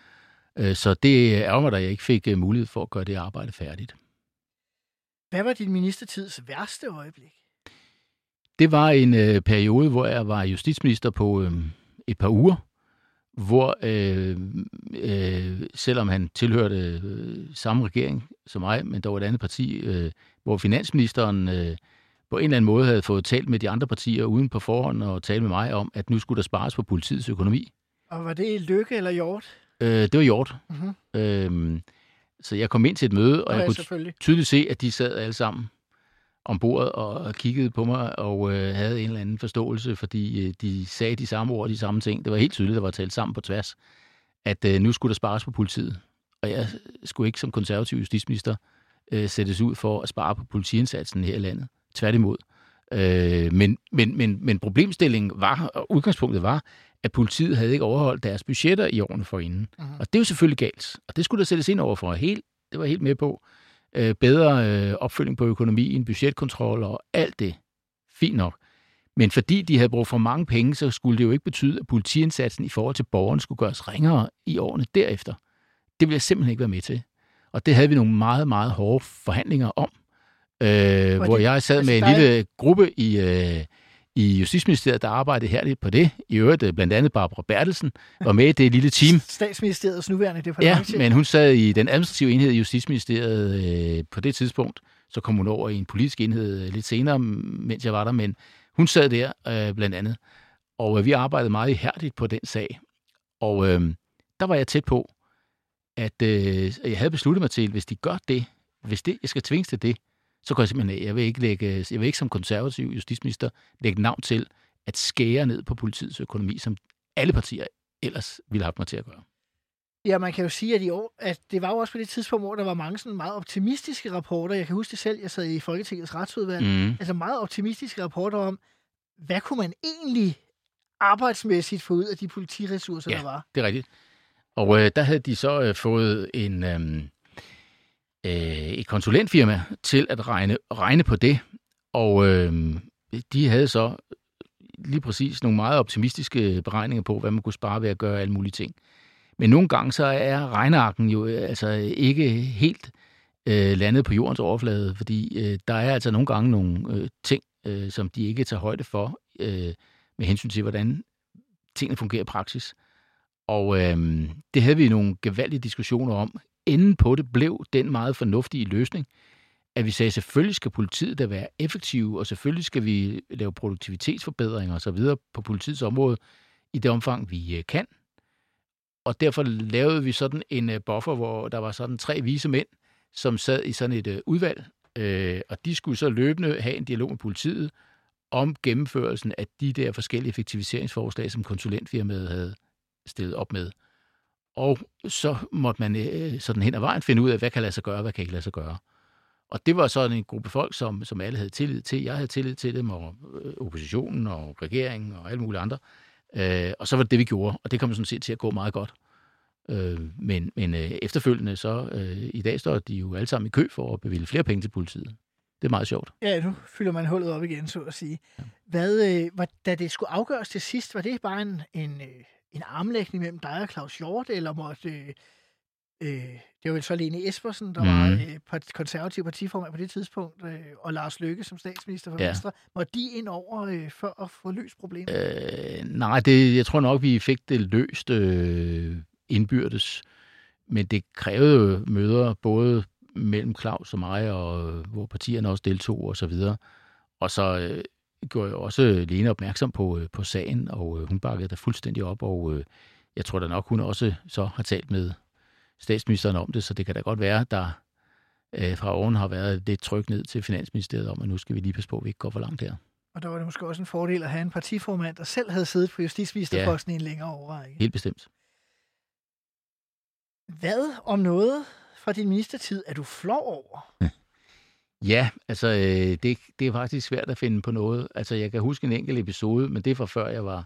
Øh, så det ærger mig, at jeg ikke fik øh, mulighed for at gøre det arbejde færdigt.
Hvad var din ministertids værste øjeblik?
Det var en øh, periode, hvor jeg var justitsminister på øh, et par uger, hvor øh, øh, selvom han tilhørte øh, samme regering som mig, men dog et andet parti, øh, hvor finansministeren øh, på en eller anden måde havde fået talt med de andre partier uden på forhånd og talt med mig om, at nu skulle der spares på politiets økonomi.
Og var det Lykke eller Hjort?
Øh, det var Hjort.
Mm-hmm.
Øh, så jeg kom ind til et møde, og
Nå
jeg
ja,
kunne tydeligt se, at de sad alle sammen om bordet og kiggede på mig og øh, havde en eller anden forståelse, fordi øh, de sagde de samme ord, de samme ting. Det var helt tydeligt, der var talt sammen på tværs, at øh, nu skulle der spares på politiet. Og jeg skulle ikke som konservativ justitsminister øh, sættes ud for at spare på politiindsatsen her i landet. Tværtimod. Øh, men, men, men, men problemstillingen var, og udgangspunktet var, at politiet havde ikke overholdt deres budgetter i årene forinden.
Mhm.
Og det er jo selvfølgelig galt. Og det skulle der sættes ind over for. Helt, det var helt med på. Øh, bedre øh, opfølging på økonomien, budgetkontrol og alt det. Fint nok. Men fordi de havde brugt for mange penge, så skulle det jo ikke betyde, at politiindsatsen i forhold til borgerne skulle gøres ringere i årene derefter. Det ville jeg simpelthen ikke være med til. Og det havde vi nogle meget, meget hårde forhandlinger om, øh, hvor
det-
jeg sad
altså,
med en
der er-
lille gruppe i, øh, i Justitsministeriet, der arbejdede her på det. I øvrigt øh, blandt andet Barbara Bertelsen var med i det lille team.
Statsministeriets nuværende
Ja,
departement.
men hun sad i den administrative enhed i Justitsministeriet øh, på det tidspunkt. Så kom hun over i en politisk enhed øh, lidt senere, mens jeg var der, men hun sad der øh, blandt andet. Og øh, vi arbejdede meget ihærdigt på den sag. Og øh, der var jeg tæt på, at øh, jeg havde besluttet mig til, hvis de gør det, hvis det, jeg skal tvinges til det, så går jeg simpelthen af. Jeg vil ikke, lægge, jeg vil ikke som konservativ justitsminister lægge navn til at skære ned på politiets økonomi, som alle partier ellers ville have haft mig til at gøre.
Ja, man kan jo sige, at, i år, at det var jo også på det tidspunkt, hvor der var mange sådan meget optimistiske rapporter. Jeg kan huske det selv, jeg sad i Folketingets retsudvalg. Mm. Altså meget optimistiske rapporter om, hvad kunne man egentlig arbejdsmæssigt få ud af de politiressourcer,
Ja.
der var.
det er rigtigt. Og øh, der havde de så øh, fået en, øh, øh, et konsulentfirma til at regne, regne på det. Og øh, de havde så lige præcis nogle meget optimistiske beregninger på, hvad man kunne spare ved at gøre alle mulige ting. Men nogle gange så er regnearken jo øh, altså ikke helt øh, landet på jordens overflade, fordi øh, der er altså nogle gange nogle øh, ting, øh, som de ikke tager højde for øh, med hensyn til, hvordan tingene fungerer i praksis. Og øh, det havde vi nogle gevaldige diskussioner om enden på det blev den meget fornuftige løsning, at vi sagde, selvfølgelig skal politiet da være effektive, og selvfølgelig skal vi lave produktivitetsforbedringer osv. på politiets område i det omfang, vi øh, kan. Og derfor lavede vi sådan en øh, buffer, hvor der var sådan tre vise mænd, som sad i sådan et øh, udvalg, øh, og de skulle så løbende have en dialog med politiet om gennemførelsen af de der forskellige effektiviseringsforslag, som konsulentfirmaet havde stillet op med. Og så måtte man øh, sådan hen ad vejen finde ud af, hvad kan lade sig gøre, hvad kan ikke lade sig gøre. Og det var sådan en gruppe folk, som, som alle havde tillid til. Jeg havde tillid til dem, og øh, oppositionen, og regeringen, og alle mulige andre. Øh, og så var det det, vi gjorde, og det kom sådan set til at gå meget godt. Øh, men men øh, efterfølgende, så øh, i dag står de jo alle sammen i kø for at bevilge flere penge til politiet. Det er meget sjovt.
Ja, nu fylder man hullet op igen, så at sige. Hvad, øh, var, da det skulle afgøres til sidst, var det bare en, en, øh, en armlægning mellem dig og Claus Hjort, eller måtte... Øh, øh, det var vel så Lene Espersen, der mm. var
Mhm.
øh, konservativ partiformand på det tidspunkt, øh, og Lars Løkke som statsminister for
Ja.
Venstre. Måtte de ind over øh, for at få løst problemet?
Øh, nej, det, jeg tror nok, vi fik det løst øh, indbyrdes. Men det krævede møder både mellem Claus og mig, og øh, hvor partierne også deltog og så videre. Og så øh, gjorde jeg også Lene opmærksom på, øh, på sagen, og øh, hun bakkede der fuldstændig op, og øh, jeg tror da nok, hun også så har talt med statsministeren om det, så det kan da godt være, der øh, fra oven har været lidt tryk ned til Finansministeriet om, at nu skal vi lige passe på, at vi ikke går for langt her.
Og der var det måske også en fordel at have en partiformand, der selv havde siddet på justitsministerposten ja. i en længere overrække.
Helt bestemt.
Hvad om noget fra din ministertid er du flov over?
Ja, altså øh, det, det er faktisk svært at finde på noget. Altså jeg kan huske en enkelt episode, men det fra før jeg var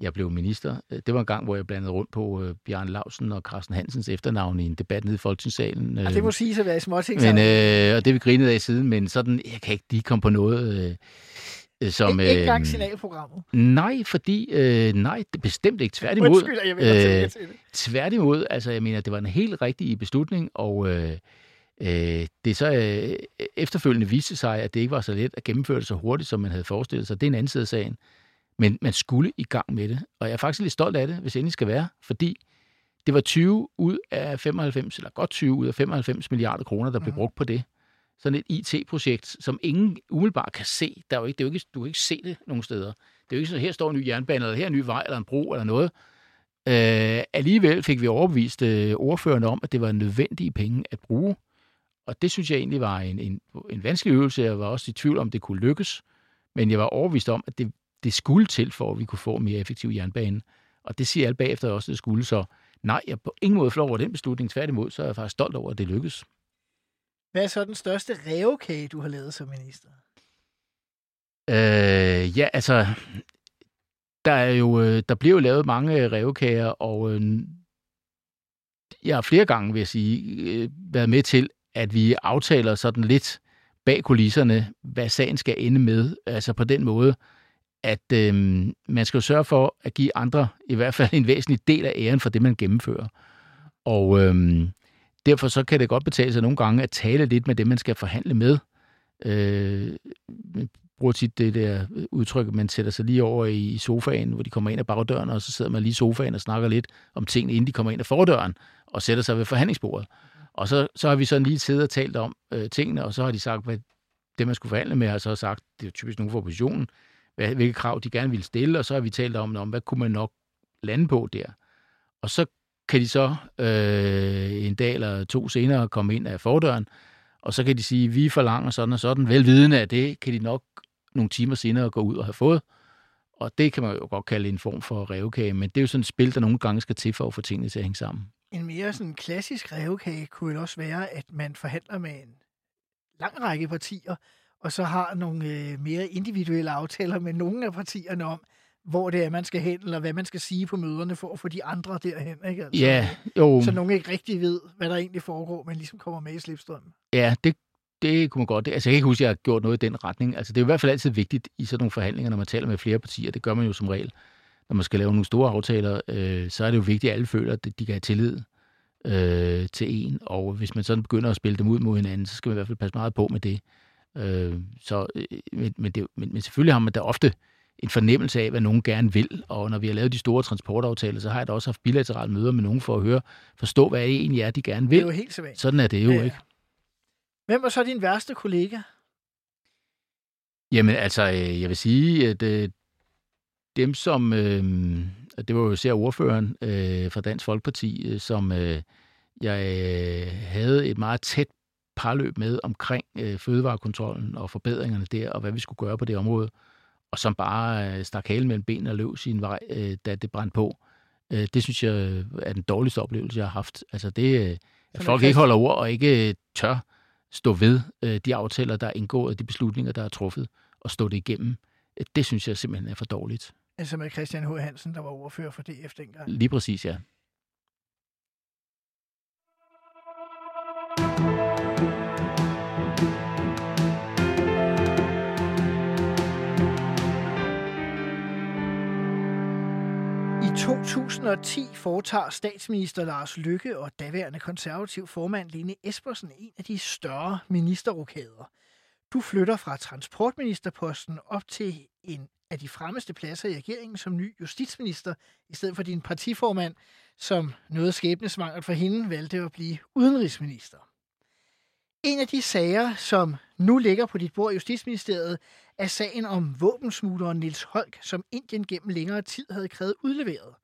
jeg blev minister. Øh, Det var en gang, hvor jeg blandede rundt på øh, Bjørn Lausen og Carsten Hansens efternavn i en debat nede i Folketingssalen.
Og det må sige at være småting.
men, øh, og det vi grinet af siden, men sådan, jeg kan ikke lige komme på noget, øh, øh, som...
ikke engang
øh,
signalprogrammet.
Nej, fordi... Øh, nej, det bestemt ikke. Tværtimod.
Undskyld, jeg tilbage
øh,
til det.
Tværtimod, altså jeg mener, det var en helt rigtig beslutning, og øh, øh, det så øh, efterfølgende viste sig, at det ikke var så let at gennemføre det så hurtigt, som man havde forestillet sig. Det er en anden side af sagen. Men man skulle i gang med det, og jeg er faktisk lidt stolt af det, hvis endelig skal være, fordi det var 20 ud af 95, eller godt 20 ud af 95 milliarder kroner, der blev brugt på det. Sådan et IT-projekt, som ingen umiddelbart kan se. Der er jo ikke, det er jo ikke, du kan ikke se det nogen steder. Det er jo ikke sådan, her står en ny jernbane, eller her er en ny vej, eller en bro, eller noget. Øh, alligevel fik vi overbevist øh, ordførende om, at det var nødvendige penge at bruge. Og det synes jeg egentlig var en, en, en vanskelig øvelse. Jeg var også i tvivl om, det kunne lykkes. Men jeg var overbevist om, at det, det skulle til, for at vi kunne få en mere effektiv jernbane. Og det siger alle bagefter også, at det skulle. Så nej, jeg er på ingen måde flov over den beslutning. Tværtimod, så er jeg faktisk stolt over, at det lykkedes.
Hvad er så den største revkage, du har lavet som minister?
Øh, ja, altså, der er jo, øh, der bliver jo lavet mange revkager, og øh, jeg har flere gange, vil jeg sige, øh, været med til, at vi aftaler sådan lidt bag kulisserne, hvad sagen skal ende med. Altså på den måde, at øh, man skal jo sørge for at give andre i hvert fald en væsentlig del af æren for det, man gennemfører. Og øh, derfor så kan det godt betale sig nogle gange at tale lidt med det, man skal forhandle med. Øh, man bruger tit det der udtryk, at man sætter sig lige over i sofaen, hvor de kommer ind ad bagdøren, og så sidder man lige i sofaen og snakker lidt om tingene, inden de kommer ind ad fordøren, og sætter sig ved forhandlingsbordet. Og så, så har vi sådan lige siddet og talt om øh, tingene, og så har de sagt, hvad det, man skulle forhandle med, har så sagt, det er typisk nogen for oppositionen, hvad, hvilke krav de gerne ville stille, og så har vi talt om, om hvad kunne man nok lande på der. Og så kan de så øh, en dag eller to senere komme ind af fordøren, og så kan de sige, vi forlanger sådan og sådan, velvidende af det, kan de nok nogle timer senere gå ud og have fået. Og det kan man jo godt kalde en form for revkage, men det er jo sådan et spil, der nogle gange skal til for at få tingene til at hænge sammen.
En mere sådan klassisk revkage kunne vel også være, at man forhandler med en lang række partier, og så har nogle øh, mere individuelle aftaler med nogle af partierne om, hvor det er, man skal hen, eller hvad man skal sige på møderne for at få de andre derhen. Ikke? Altså,
Ja, jo.
Så nogen ikke rigtig ved, hvad der egentlig foregår, men ligesom kommer med i slipstrømmen.
Ja, det, det kunne man godt. Altså, jeg kan ikke huske, at jeg har gjort noget i den retning. Altså, det er i hvert fald altid vigtigt i sådan nogle forhandlinger, når man taler med flere partier. Det gør man jo som regel. Når man skal lave nogle store aftaler, øh, så er det jo vigtigt, at alle føler, at de kan have tillid øh, til en. Og hvis man sådan begynder at spille dem ud mod hinanden, så skal man i hvert fald passe meget på med det. Øh, så, øh, men, men, det, men, men selvfølgelig har man da ofte en fornemmelse af, hvad nogen gerne vil. Og når vi har lavet de store transportaftaler, så har jeg da også haft bilaterale møder med nogen for at høre, forstå, hvad det egentlig er, de gerne vil.
Det er jo helt sædvanligt.
Sådan er det jo,
Ja, ja.
ikke?
Hvem var så din værste kollega?
Jamen, altså, øh, jeg vil sige, at øh, dem, som... Øh, det var jo især ordføreren øh, fra Dansk Folkeparti, øh, som øh, jeg øh, havde et meget tæt parløb med omkring øh, fødevarekontrollen og forbedringerne der, og hvad vi skulle gøre på det område, og som bare øh, stak halen mellem benene og løb sin vej, øh, da det brændte på. Øh, det synes jeg øh, er den dårligste oplevelse, jeg har haft. Altså det, øh, at folk ikke holder ord og ikke øh, tør stå ved øh, de aftaler, der er indgået, de beslutninger, der er truffet, og stå det igennem, det synes jeg simpelthen er for dårligt.
Altså med Christian H. Hansen, der var ordfører for DF dengang.
Lige præcis, ja.
I 2010 foretager statsminister Lars Lykke og daværende konservativ formand Lene Espersen en af de større ministerrokader. Du flytter fra transportministerposten op til en af de fremmeste pladser i regeringen som ny justitsminister, i stedet for din partiformand, som noget skæbnesvangert for hende valgte at blive udenrigsminister. En af de sager, som nu ligger på dit bord i Justitsministeriet, er sagen om våbensmugleren Nils Holk, som Indien gennem længere tid havde krævet udleveret.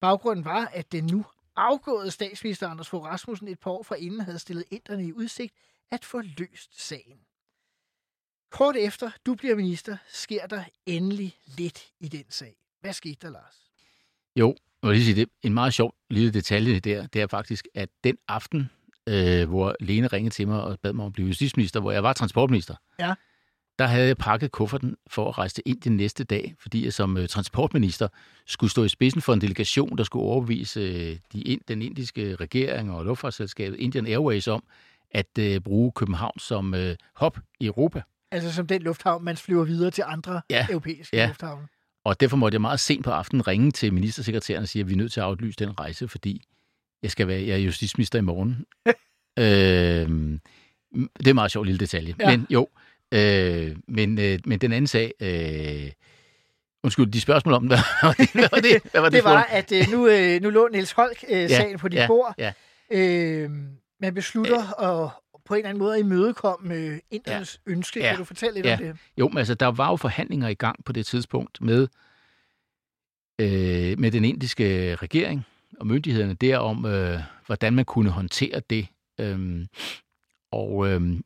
Baggrunden var, at den nu afgåede statsminister Anders Fogh Rasmussen et par år forinden havde stillet inderne i udsigt at få løst sagen. Kort efter du bliver minister, sker der endelig lidt i den sag. Hvad skete der, Lars?
Jo, Jeg vil lige sige, det en meget sjov lille detalje der, det er faktisk, at den aften, øh, hvor Lene ringede til mig og bad mig om at blive justitsminister, hvor jeg var transportminister,
Ja.
der havde jeg pakket kufferten for at rejse til Indien næste dag, fordi jeg som øh, transportminister skulle stå i spidsen for en delegation, der skulle overbevise øh, de, ind- den indiske regering og luftfartsselskabet Indian Airways om at øh, bruge København som øh, hop i Europa.
Altså som den lufthavn, man flyver videre til andre
Ja,
europæiske
ja.
lufthavne.
Og derfor måtte jeg meget sent på aftenen ringe til ministersekretæren og sige, at vi er nødt til at aflyse den rejse, fordi jeg skal være jeg er justitsminister i morgen. øh, det er en meget sjov lille detalje.
Ja.
Ja. Men jo, øh, men, øh, men den anden sag... Øh, undskyld, de spørgsmål om, hvad var det? Hvad var det, hvad var det,
Det var, at øh, nu, øh, nu lå Niels Holk øh, sagen på dit
ja,
bord.
Ja.
Øh, man beslutter at på en eller anden måde at imødekomme øh, Indiens ønske.
Ja.
Kan du fortælle lidt
Ja.
om det?
Jo, men altså, der var jo forhandlinger i gang på det tidspunkt med, øh, med den indiske regering og myndighederne der om, øh, hvordan man kunne håndtere det. Øhm, og øhm,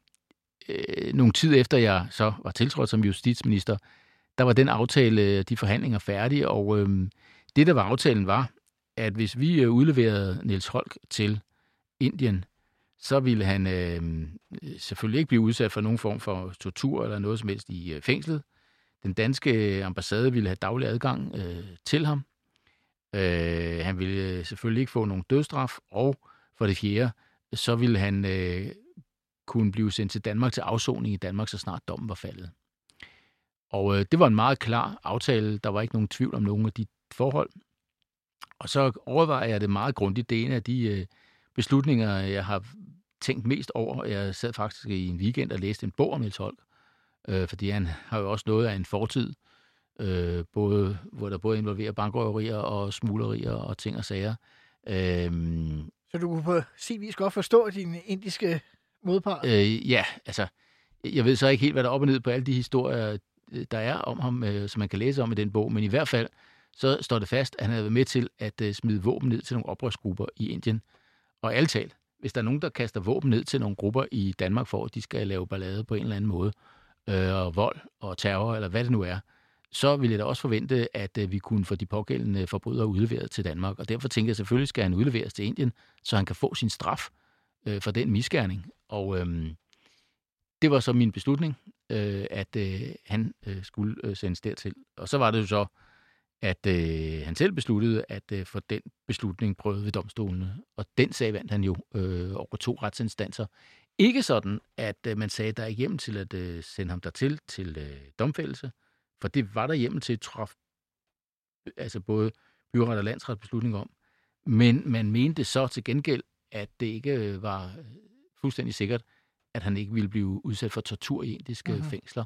øh, nogle tid efter jeg så var tiltrådt som justitsminister, der var den aftale, de forhandlinger færdige, og øhm, det, der var aftalen, var, at hvis vi øh, udleverede Niels Holk til Indien, så ville han øh, selvfølgelig ikke blive udsat for nogen form for tortur eller noget som helst i øh, fængslet. Den danske ambassade ville have daglig adgang øh, til ham. Øh, han ville øh, selvfølgelig ikke få nogen dødsstraf, og for det fjerde, så ville han øh, kunne blive sendt til Danmark til afsoning i Danmark, så snart dommen var faldet. Og øh, det var en meget klar aftale. Der var ikke nogen tvivl om nogen af de forhold. Og så overvejer jeg det meget grundigt. Det er en af de øh, beslutninger, jeg har tænkt mest over. Jeg sad faktisk i en weekend og læste en bog om Niels Holk, øh, fordi han har jo også noget af en fortid, øh, både, hvor der både involverer bankrøverier og smuglerier og ting og sager. Øh,
Så du kunne på sin vis godt forstå din indiske modpart.
Øh, ja, altså, jeg ved så ikke helt, hvad der er op og ned på alle de historier, øh, der er om ham, øh, som man kan læse om i den bog, men i hvert fald, så står det fast, at han havde været med til at øh, smide våben ned til nogle oprørsgrupper i Indien. Og alt talt, hvis der er nogen, der kaster våben ned til nogle grupper i Danmark, for at de skal lave ballade på en eller anden måde, øh, og vold og terror, eller hvad det nu er, så ville jeg da også forvente, at øh, vi kunne få de pågældende forbrydere udleveret til Danmark. Og derfor tænker jeg, selvfølgelig skal han udleveres til Indien, så han kan få sin straf øh, for den misgerning. Og øh, det var så min beslutning, øh, at øh, han øh, skulle øh, sendes dertil. Og så var det jo så, at øh, han selv besluttede, at øh, for den beslutning prøvede ved domstolene. Og den sag vandt han jo øh, over to retsinstanser. Ikke sådan, at øh, man sagde, at der er hjemmel til at øh, sende ham dertil til øh, domfældelse, for det var der hjemmel til træffe altså både byret og landsret beslutning om. Men man mente så til gengæld, at det ikke øh, var øh, fuldstændig sikkert, at han ikke ville blive udsat for tortur i indiske
Mhm.
mm-hmm. fængsler.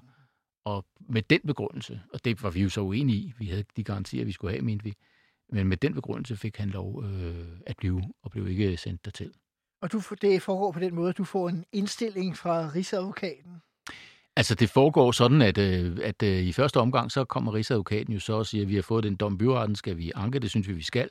Og med den begrundelse, og det var vi jo så uenige i, vi havde de garantier, vi skulle have, mente vi, men med den begrundelse fik han lov øh, at blive, og blev ikke sendt dertil.
Og du, det foregår på den måde, at du får en indstilling fra Rigsadvokaten.
Altså, det foregår sådan, at, øh, at øh, i første omgang, så kommer Rigsadvokaten jo så og siger, at vi har fået den dom byretten, skal vi anke, det synes vi, vi skal.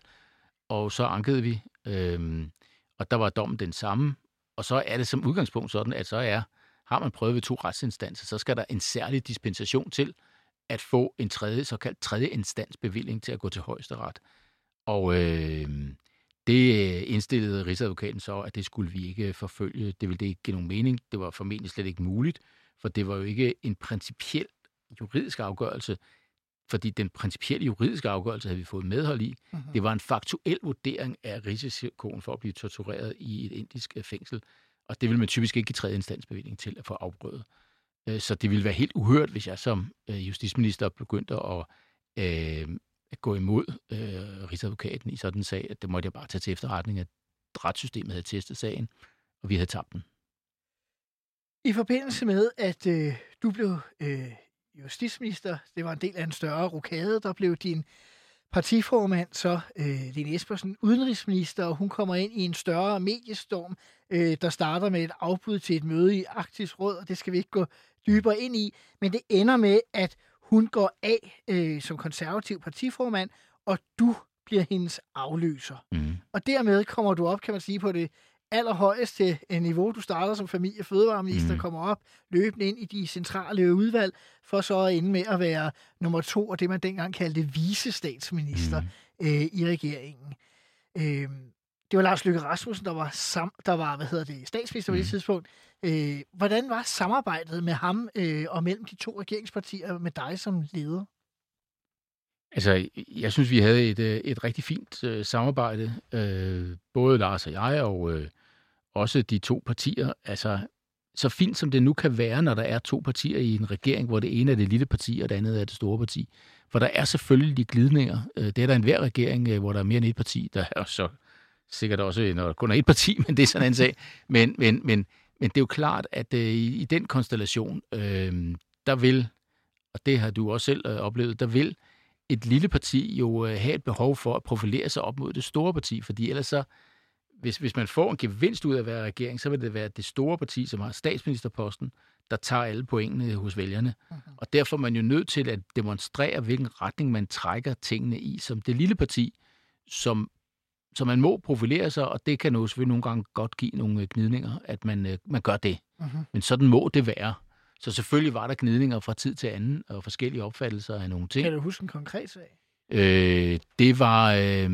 Og så ankede vi, øhm, og der var dommen den samme. Og så er det som udgangspunkt sådan, at så er, har man prøvet ved to retsinstanser, så skal der en særlig dispensation til at få en tredje, såkaldt tredje instans bevilling til at gå til højesteret. Og øh, det øh, indstillede Rigsadvokaten så, at det skulle vi ikke forfølge. Det ville det ikke give nogen mening. Det var formentlig slet ikke muligt, for det var jo ikke en principiel juridisk afgørelse, fordi den principielle juridiske afgørelse havde vi fået medhold i.
Mhm.
Det var en faktuel vurdering af risikoen for at blive tortureret i et indisk øh, fængsel, og det vil man typisk ikke give tredje instansbevilling til at få afprøvet. Øh, så det ville være helt uhørt, hvis jeg som øh, justitsminister begyndte at, øh, at gå imod øh, Rigsadvokaten i sådan en sag. At det måtte jeg bare tage til efterretning, at retssystemet havde testet sagen, og vi havde tabt den.
I forbindelse med, at øh, du blev øh, justitsminister, det var en del af en større rokade, der blev din partiformand, så øh, Lene Espersen, udenrigsminister, og hun kommer ind i en større mediestorm, øh, der starter med et afbud til et møde i Arktisk Råd, og det skal vi ikke gå dybere ind i, men det ender med, at hun går af øh, som konservativ partiformand, og du bliver hendes afløser.
Mm.
Og dermed kommer du op, kan man sige, på det allerhøjeste niveau. Du starter som familie- og fødevareminister, mm.
Mhm.
kommer op løbende ind i de centrale udvalg, for så at ende med at være nummer to, og det man dengang kaldte visestatsminister.
Mm.
øh, i regeringen. Øh, det var Lars Løkke Rasmussen, der var, sam, der var hvad hedder det, statsminister på det
Mm.
tidspunkt. Øh, hvordan var samarbejdet med ham øh, og mellem de to regeringspartier med dig som leder?
Altså, jeg synes, vi havde et, øh, et rigtig fint øh, samarbejde. Øh, både Lars og jeg, og øh, også de to partier. Altså, så fint som det nu kan være, når der er to partier i en regering, hvor det ene er det lille parti, og det andet er det store parti. For der er selvfølgelig de glidninger. Øh, det er der en hver regering, øh, hvor der er mere end et parti. Der er så sikkert også, øh, når der kun er et parti, men det er sådan en sag. Men, men, men, men det er jo klart, at i, i den konstellation, øh, der vil, og det har du også selv øh, oplevet, der vil et lille parti jo øh, have et behov for at profilere sig op mod det store parti, fordi ellers så, hvis, hvis man får en gevinst ud af at være regering, så vil det være det store parti, som har statsministerposten, der tager alle pointene hos vælgerne. Mm-hmm. Og derfor er man jo nødt til at demonstrere, hvilken retning man trækker tingene i, som det lille parti, som, som man må profilere sig, og det kan jo selvfølgelig nogle gange godt give nogle øh, gnidninger, at man, øh, man gør det.
Mm-hmm.
Men sådan må det være. Så selvfølgelig var der gnidninger fra tid til anden, og forskellige opfattelser af nogle ting.
Kan du huske en konkret sag?
Øh, det var øh,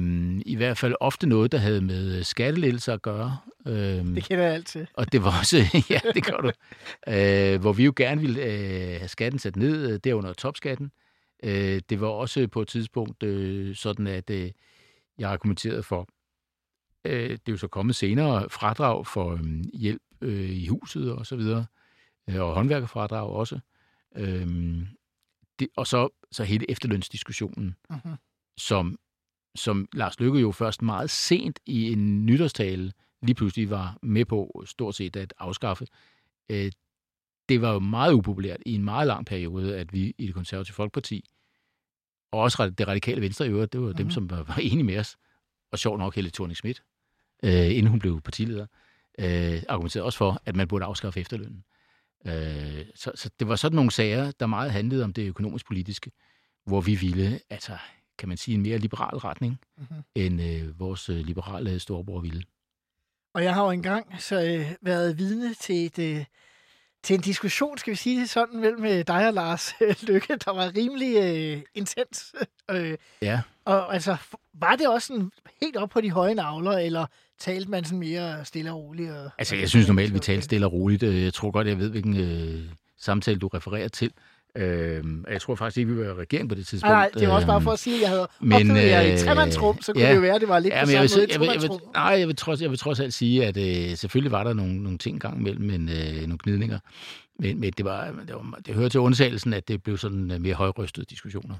i hvert fald ofte noget, der havde med skattelettelser at gøre. Øh,
Det kender jeg altid.
og det var også, ja, det gør du, øh, hvor vi jo gerne ville øh, have skatten sat ned, øh, derunder topskatten. Øh, det var også på et tidspunkt øh, sådan, at øh, jeg argumenterede for, øh, det er jo så kommet senere, fradrag for øh, hjælp øh, i huset og så videre, øh, og håndværkerfradrag også. Øh, det, og så, så hele efterlønsdiskussionen,
Mm-hmm.
som, som Lars Lykke jo først meget sent i en nytårstale lige pludselig var med på stort set at afskaffe. Øh, det var jo meget upopulært i en meget lang periode, at vi i det konservative Folkeparti, og også det radikale venstre i øvrigt, det var mm-hmm. dem, som var, var enige med os, og sjovt nok Helle thorning Schmidt, øh, inden hun blev partileder, øh, argumenterede også for, at man burde afskaffe efterlønnen. Øh, så, så det var sådan nogle sager, der meget handlede om det økonomisk-politiske, hvor vi ville, altså kan man sige, en mere liberal retning,
Mm-hmm.
end øh, vores øh, liberale storebror ville.
Og jeg har jo engang så øh, været vidne til et, øh, til en diskussion, skal vi sige det sådan, mellem øh, dig og Lars øh, Lykke, der var rimelig øh, intens. Øh,
Ja.
og altså, var det også sådan helt op på de høje navler, eller talte man sådan mere stille og roligt? Og,
Altså, jeg synes normalt, vi taler stille og roligt. Øh, Jeg tror godt, jeg ved, hvilken øh, samtale du refererer til. Øh, jeg tror faktisk ikke, vi var i regering på det tidspunkt.
Nej, det var også bare
Øhm,
for at sige, at jeg havde
men,
oplevet jer i
øh,
tremandsrum, så kunne
ja.
det jo være, at det var lidt
Ja,
på
men jeg vil,
samme måde
jeg, vil, jeg vil, nej, jeg vil, trods, jeg vil trods alt sige, at øh, selvfølgelig var der nogle, nogle ting gang imellem, men, øh, nogle gnidninger. Men, men det, var, det, var, det hører til undtagelsen, at det blev sådan øh, mere højrystede diskussioner.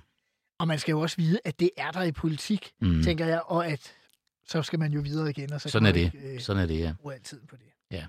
Og man skal jo også vide, at det er der i politik,
mm.
tænker jeg, og at så skal man jo videre igen, og så
Sådan er det.
ikke øh,
Sådan er det, ja.
bruge al tiden på det.
Ja.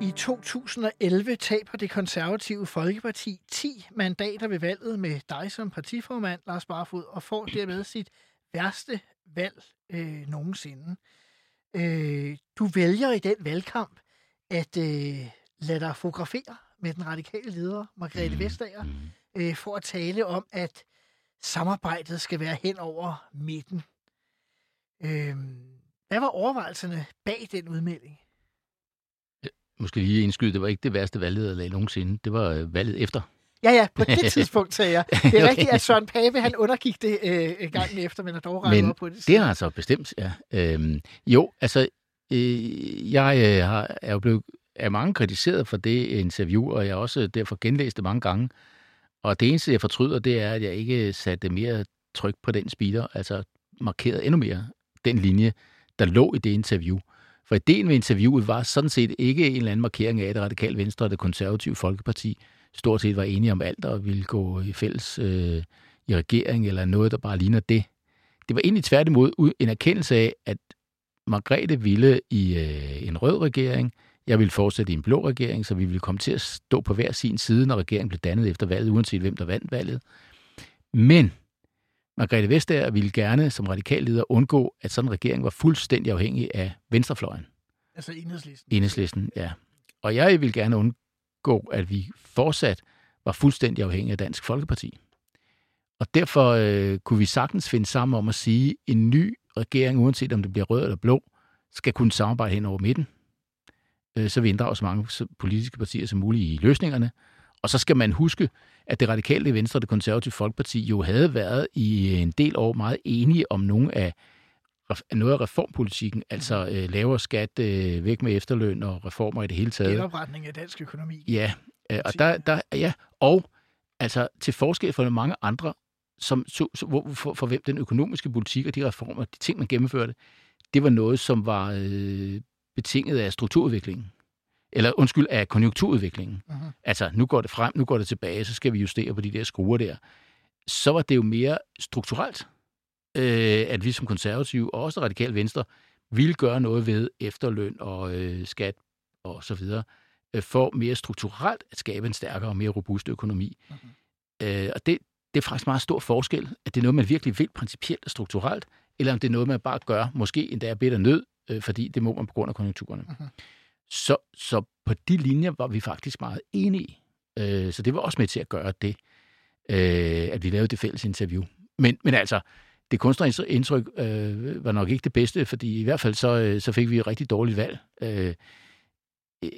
I 2011 taber det konservative Folkeparti 10 mandater ved valget med dig som partiformand, Lars Barfod, og får dermed sit værste valg øh, nogensinde. Øh, du vælger i den valgkamp at øh, lade dig fotografere med den radikale leder, Margrethe Vestager,
Mm.
øh, for at tale om, at samarbejdet skal være hen over midten. Øh, hvad var overvejelserne bag den udmelding?
Måske lige indskyde, det var ikke det værste valglederlag nogensinde. Det var øh, valget efter.
Ja, ja, på det tidspunkt sagde jeg. Det er
Okay.
rigtigt, at Søren Pape, han undergik det øh, gangen efter, men har dog
Men
op på det.
Det har han så bestemt, ja. Øhm, jo, altså, øh, jeg øh, har, er jo blevet er mange kritiseret for det interview, og jeg har også derfor genlæst det mange gange. Og det eneste, jeg fortryder, det er, at jeg ikke satte mere tryk på den speeder, altså markerede endnu mere den linje, der lå i det interview. For ideen med interviewet var sådan set ikke en eller anden markering af, det radikale venstre og det konservative folkeparti stort set var enige om alt og ville gå i fælles øh, i regering eller noget, der bare ligner det. Det var egentlig tværtimod en erkendelse af, at Margrethe ville i øh, en rød regering, jeg ville fortsætte i en blå regering, så vi ville komme til at stå på hver sin side, når regeringen blev dannet efter valget, uanset hvem der vandt valget. Men Margrethe Vestager ville gerne som radikal leder undgå, at sådan en regering var fuldstændig afhængig af venstrefløjen.
Altså enhedslisten.
Enhedslisten, ja. Og jeg vil gerne undgå, at vi fortsat var fuldstændig afhængige af Dansk Folkeparti. Og derfor øh, kunne vi sagtens finde sammen om at sige, en ny regering, uanset om det bliver rød eller blå, skal kunne samarbejde hen over midten, øh, så vi inddrager så mange politiske partier som muligt i løsningerne. Og så skal man huske, at det radikale Venstre og det konservative Folkeparti jo havde været i en del år meget enige om nogle af noget af reformpolitikken, altså øh, lavere skat, øh, væk med efterløn og reformer i det hele taget.
Genopretning af dansk økonomi.
Ja, øh, og der, der, ja, og altså til forskel fra mange andre, som, så, så, hvor, for, for hvem den økonomiske politik og de reformer, de ting, man gennemførte, det var noget, som var øh, betinget af strukturudviklingen. Eller undskyld, af konjunkturudviklingen. Uh-huh. Altså, nu går det frem, nu går det tilbage, så skal vi justere på de der skruer der. Så var det jo mere strukturelt, øh, at vi som konservative, og også radikal venstre, ville gøre noget ved efterløn og øh, skat og så videre, øh, for mere strukturelt at skabe en stærkere og mere robust økonomi. Uh-huh. Øh, og det, det er faktisk meget stor forskel, at det er noget, man virkelig vil principielt og strukturelt, eller om det er noget, man bare gør, måske endda er bedre nød, øh, fordi det må man på grund af konjunkturerne. Uh-huh. Så, så på de linjer var vi faktisk meget enige. Øh, så det var også med til at gøre det, øh, at vi lavede det fælles interview. Men, men altså, det kunstneriske indtryk øh, var nok ikke det bedste, fordi i hvert fald så, øh, så fik vi et rigtig dårligt valg. Øh,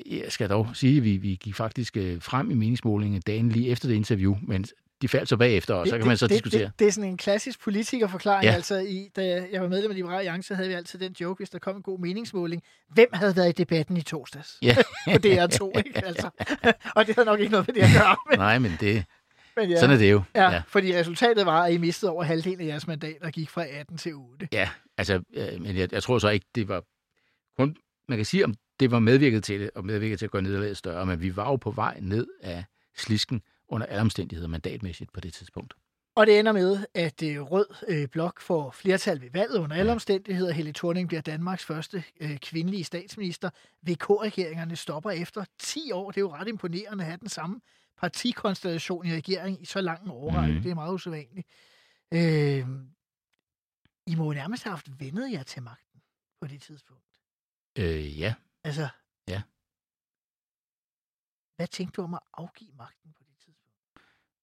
jeg skal dog sige, at vi, vi gik faktisk øh, frem i meningsmålingen dagen lige efter det interview, men de faldt så bagefter, og så kan
det,
man så
det,
diskutere.
Det, det er sådan en klassisk politikerforklaring.
Ja.
Altså, i, da jeg var medlem af Liberale Alliance, havde vi altid den joke, hvis der kom en god meningsmåling. Hvem havde været i debatten i torsdags?
Ja.
På DR2, ikke? Altså. og det havde nok ikke noget med det at gøre. Men,
Nej, men det,
men ja.
sådan er det jo.
Ja, ja, fordi resultatet var, at I mistede over halvdelen af jeres mandater, gik fra 18 til 8.
Ja, altså, øh, men jeg, jeg tror så ikke, det var kun, man kan sige, om det var medvirket til det, og medvirket til at gøre nederlaget større, men vi var jo på vej ned af slisken under alle omstændigheder mandatmæssigt på det tidspunkt.
Og det ender med, at øh, Rød øh, Blok får flertal ved valget under alle omstændigheder. Helle Thorning bliver Danmarks første øh, kvindelige statsminister. VK-regeringerne stopper efter 10 år. Det er jo ret imponerende at have den samme partikonstellation i regeringen i så lang en årrække.
Mhm.
Det er meget usædvanligt. Øh, I må jo nærmest have haft vendet jer til magten på det tidspunkt.
Øh, ja,
Altså,
Ja.
hvad tænkte du om at afgive magten på det tidspunkt?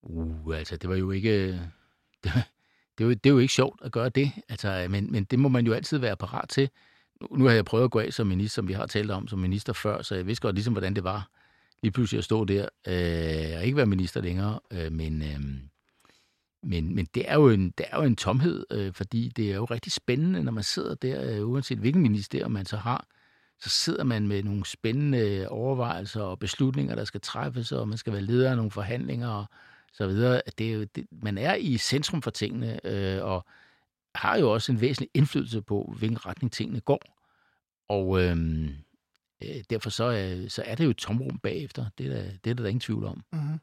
uh, altså, det var jo ikke... Det, det, er jo, det er jo ikke sjovt at gøre det, altså, men, men det må man jo altid være parat til. Nu, nu har jeg prøvet at gå af som minister, som vi har talt om som minister før, så jeg vidste godt ligesom, hvordan det var lige pludselig at stå der øh, og ikke være minister længere, øh, men, øh, men, men det, er jo en, det er jo en tomhed, øh, fordi det er jo rigtig spændende, når man sidder der, øh, uanset hvilken ministerium man så har, så sidder man med nogle spændende overvejelser og beslutninger, der skal træffes, og man skal være leder af nogle forhandlinger og så videre. Det er jo, det, man er i centrum for tingene, øh, og har jo også en væsentlig indflydelse på, hvilken retning tingene går. Og øh, øh, derfor så, øh, så er det jo et tomrum bagefter. Det er der, det er der, ingen tvivl om.
Mm-hmm.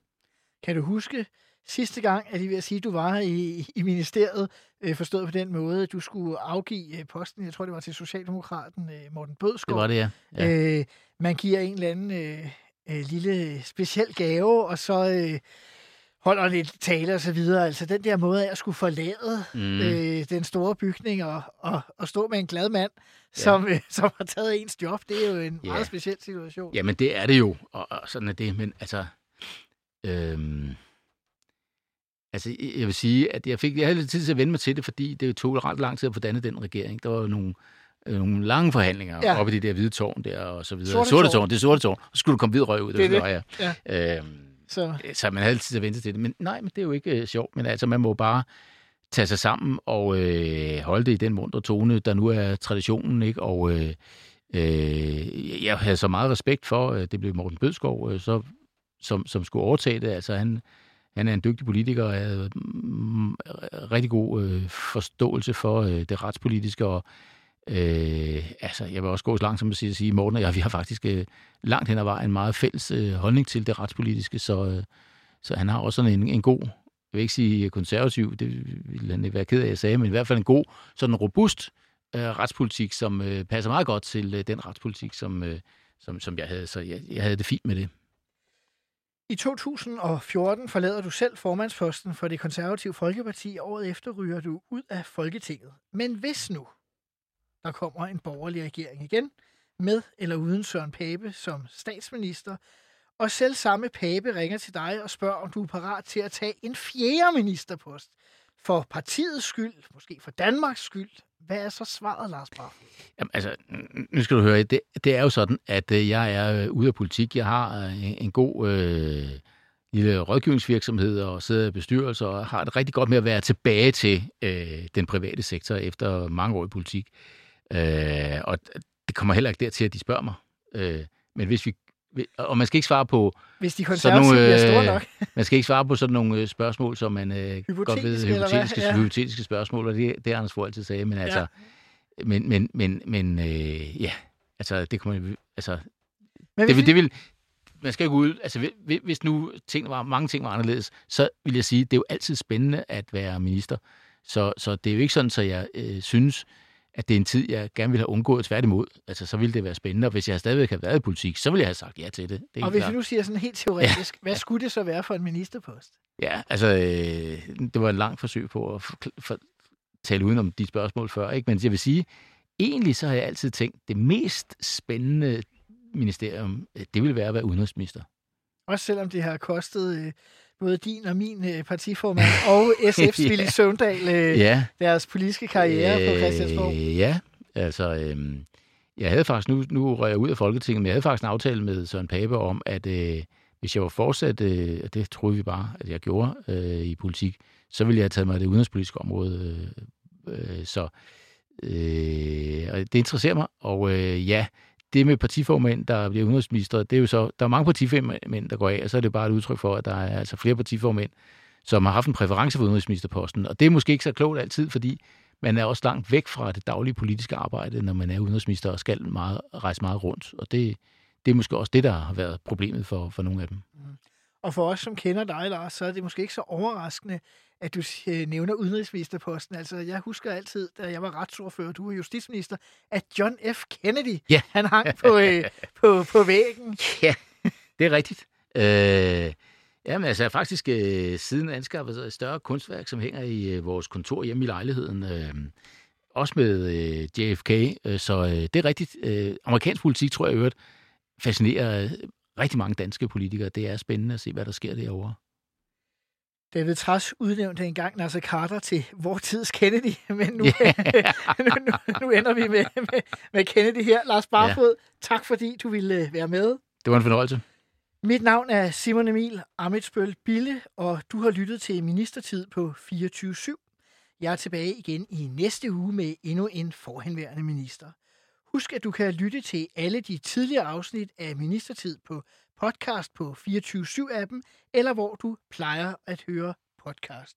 Kan du huske sidste gang, at I vil sige, at du var i, i ministeriet, øh, forstået på den måde, at du skulle afgive øh, posten, jeg tror det var til Socialdemokraten øh, Morten Bødskov.
Det var det, ja. ja.
Øh, man giver en eller anden øh, øh, lille speciel gave, og så øh, holder lidt tale og så videre. Altså den der måde af at skulle forlade
Mm.
øh, den store bygning og, og, og stå med en glad mand, som, øh, som har taget ens job, det er jo en
Ja.
meget speciel situation.
Jamen, det er det jo, og, og sådan er det, men altså... Øhm, altså, jeg vil sige, at jeg fik jeg havde lidt tid til at vende mig til det, fordi det tog ret lang tid at få dannet den regering. Der var nogle, øh, nogle lange forhandlinger
Ja.
ja. oppe i det der hvide tårn der, og så videre.
Sorte
sorte
tårn.
tårn. Det er sorte tårn. Så skulle du komme hvid røg ud.
Det
var
det.
sådan, ja. Øhm,
Så
så man havde til at vente til det. Men nej, men det er jo ikke øh, sjovt. Men altså, man må bare tage sig sammen og øh, holde det i den mundre tone, der nu er traditionen, ikke? Og øh, øh, jeg havde så meget respekt for, at det blev Morten Bødskov, øh, så, som, som skulle overtage det. Altså, han, han er en dygtig politiker og havde mm, rigtig god øh, forståelse for øh, det retspolitiske, og øh, altså, jeg vil også gå så langt som at sige, at Morten og jeg, vi har faktisk øh, langt hen ad vejen en meget fælles øh, holdning til det retspolitiske, så, øh, så han har også sådan en, en god, jeg vil ikke sige konservativ, det ville han ikke være ked af, at jeg sagde, men i hvert fald en god, sådan robust øh, retspolitik, som øh, passer meget godt til øh, den retspolitik, som, øh, som, som jeg havde. Så jeg, jeg havde det fint med det.
I 2014 forlader du selv formandsposten for det konservative Folkeparti. Året efter ryger du ud af Folketinget. Men hvis nu der kommer en borgerlig regering igen, med eller uden Søren Pape som statsminister, og selv samme Pape ringer til dig og spørger, om du er parat til at tage en fjerde ministerpost. for partiets skyld, måske for Danmarks skyld. Hvad er så svaret, Lars Barfod?
Jamen, altså, nu skal du høre, det, det er jo sådan, at øh, jeg er øh, ude af politik. Jeg har øh, en, en god øh, lille rådgivningsvirksomhed og sidder i bestyrelser og har det rigtig godt med at være tilbage til øh, den private sektor efter mange år i politik. Øh, og det kommer heller ikke dertil, at de spørger mig. Øh, men hvis vi og man skal ikke svare på
Hvis de konservative
nogle,
bliver store nok.
man skal ikke svare på sådan nogle øh, spørgsmål, som man øh, godt ved,
Hypotetiske, Ja.
hypotetiske spørgsmål, og det, det Anders Fogh altid sagde, men altså, men, men, men, men øh, ja, altså, det kunne man, altså,
Men
det,
vi-
det vil, man skal ikke ud, altså hvis- hvis nu ting var, mange ting var anderledes, så vil jeg sige, det er jo altid spændende at være minister. Så, så det er jo ikke sådan, så jeg øh, synes, at det er en tid, jeg gerne ville have undgået tværtimod. Altså, så ville det være spændende, og hvis jeg stadigvæk havde været i politik, så ville jeg have sagt ja til det. det
Og hvis
klart.
vi nu siger sådan helt teoretisk, hvad skulle det så være for en ministerpost?
Ja, altså, øh, det var et langt forsøg på at for, for, tale udenom de spørgsmål før, ikke? Men jeg vil sige, egentlig så har jeg altid tænkt, det mest spændende ministerium, øh, det ville være at være udenrigsminister.
Også selvom det har kostet øh, både din og min øh, partiformand og SF's
Ja.
Willy Søvndal øh,
Ja.
deres politiske karriere på Christiansborg.
Øh, ja, altså, øh, jeg havde faktisk, nu, nu røg jeg ud af Folketinget, men jeg havde faktisk en aftale med Søren Pape om, at øh, hvis jeg var fortsat, øh, og det troede vi bare, at jeg gjorde øh, i politik, så ville jeg have taget mig af det udenrigspolitiske område. Øh, øh, så øh, det interesserer mig, og øh, ja, det med partiformænd, der bliver udenrigsminister, det er jo så, der er mange partiformænd, der går af, og så er det bare et udtryk for, at der er altså flere partiformænd, som har haft en præference for udenrigsministerposten. Og det er måske ikke så klogt altid, fordi man er også langt væk fra det daglige politiske arbejde, når man er udenrigsminister og skal meget, rejse meget rundt. Og det, det er måske også det, der har været problemet for, for nogle af dem. Mhm.
Og for os, som kender dig, Lars, så er det måske ikke så overraskende, at du øh, nævner udenrigsministerposten. Altså, jeg husker altid, da jeg var retsordfører, og du var justitsminister, at John F. Kennedy,
Ja.
han hang på, øh, på, på væggen.
Ja, det er rigtigt. Øh, jamen altså, jeg har faktisk øh, siden anskaffet et større kunstværk, som hænger i øh, vores kontor hjemme i lejligheden. Øh, også med øh, JFK, øh, så øh, det er rigtigt. Øh, amerikansk politik, tror jeg i øvrigt, fascinerer øh, rigtig mange danske politikere. Det er spændende at se, hvad der sker derovre.
David Træs udnævnte engang Nasser Carter til vor tids Kennedy, men nu,
Ja.
nu, nu, nu ender vi med, med, med Kennedy her. Lars Barfod, ja. tak fordi du ville øh, være med.
Det var en fornøjelse.
Mit navn er Simon Emil Amitsbøl Bille, og du har lyttet til Ministertid på 24-7. Jeg er tilbage igen i næste uge med endnu en forhenværende minister. Husk, at du kan lytte til alle de tidligere afsnit af Ministertid på podcast på 24-7-appen, eller hvor du plejer at høre podcast.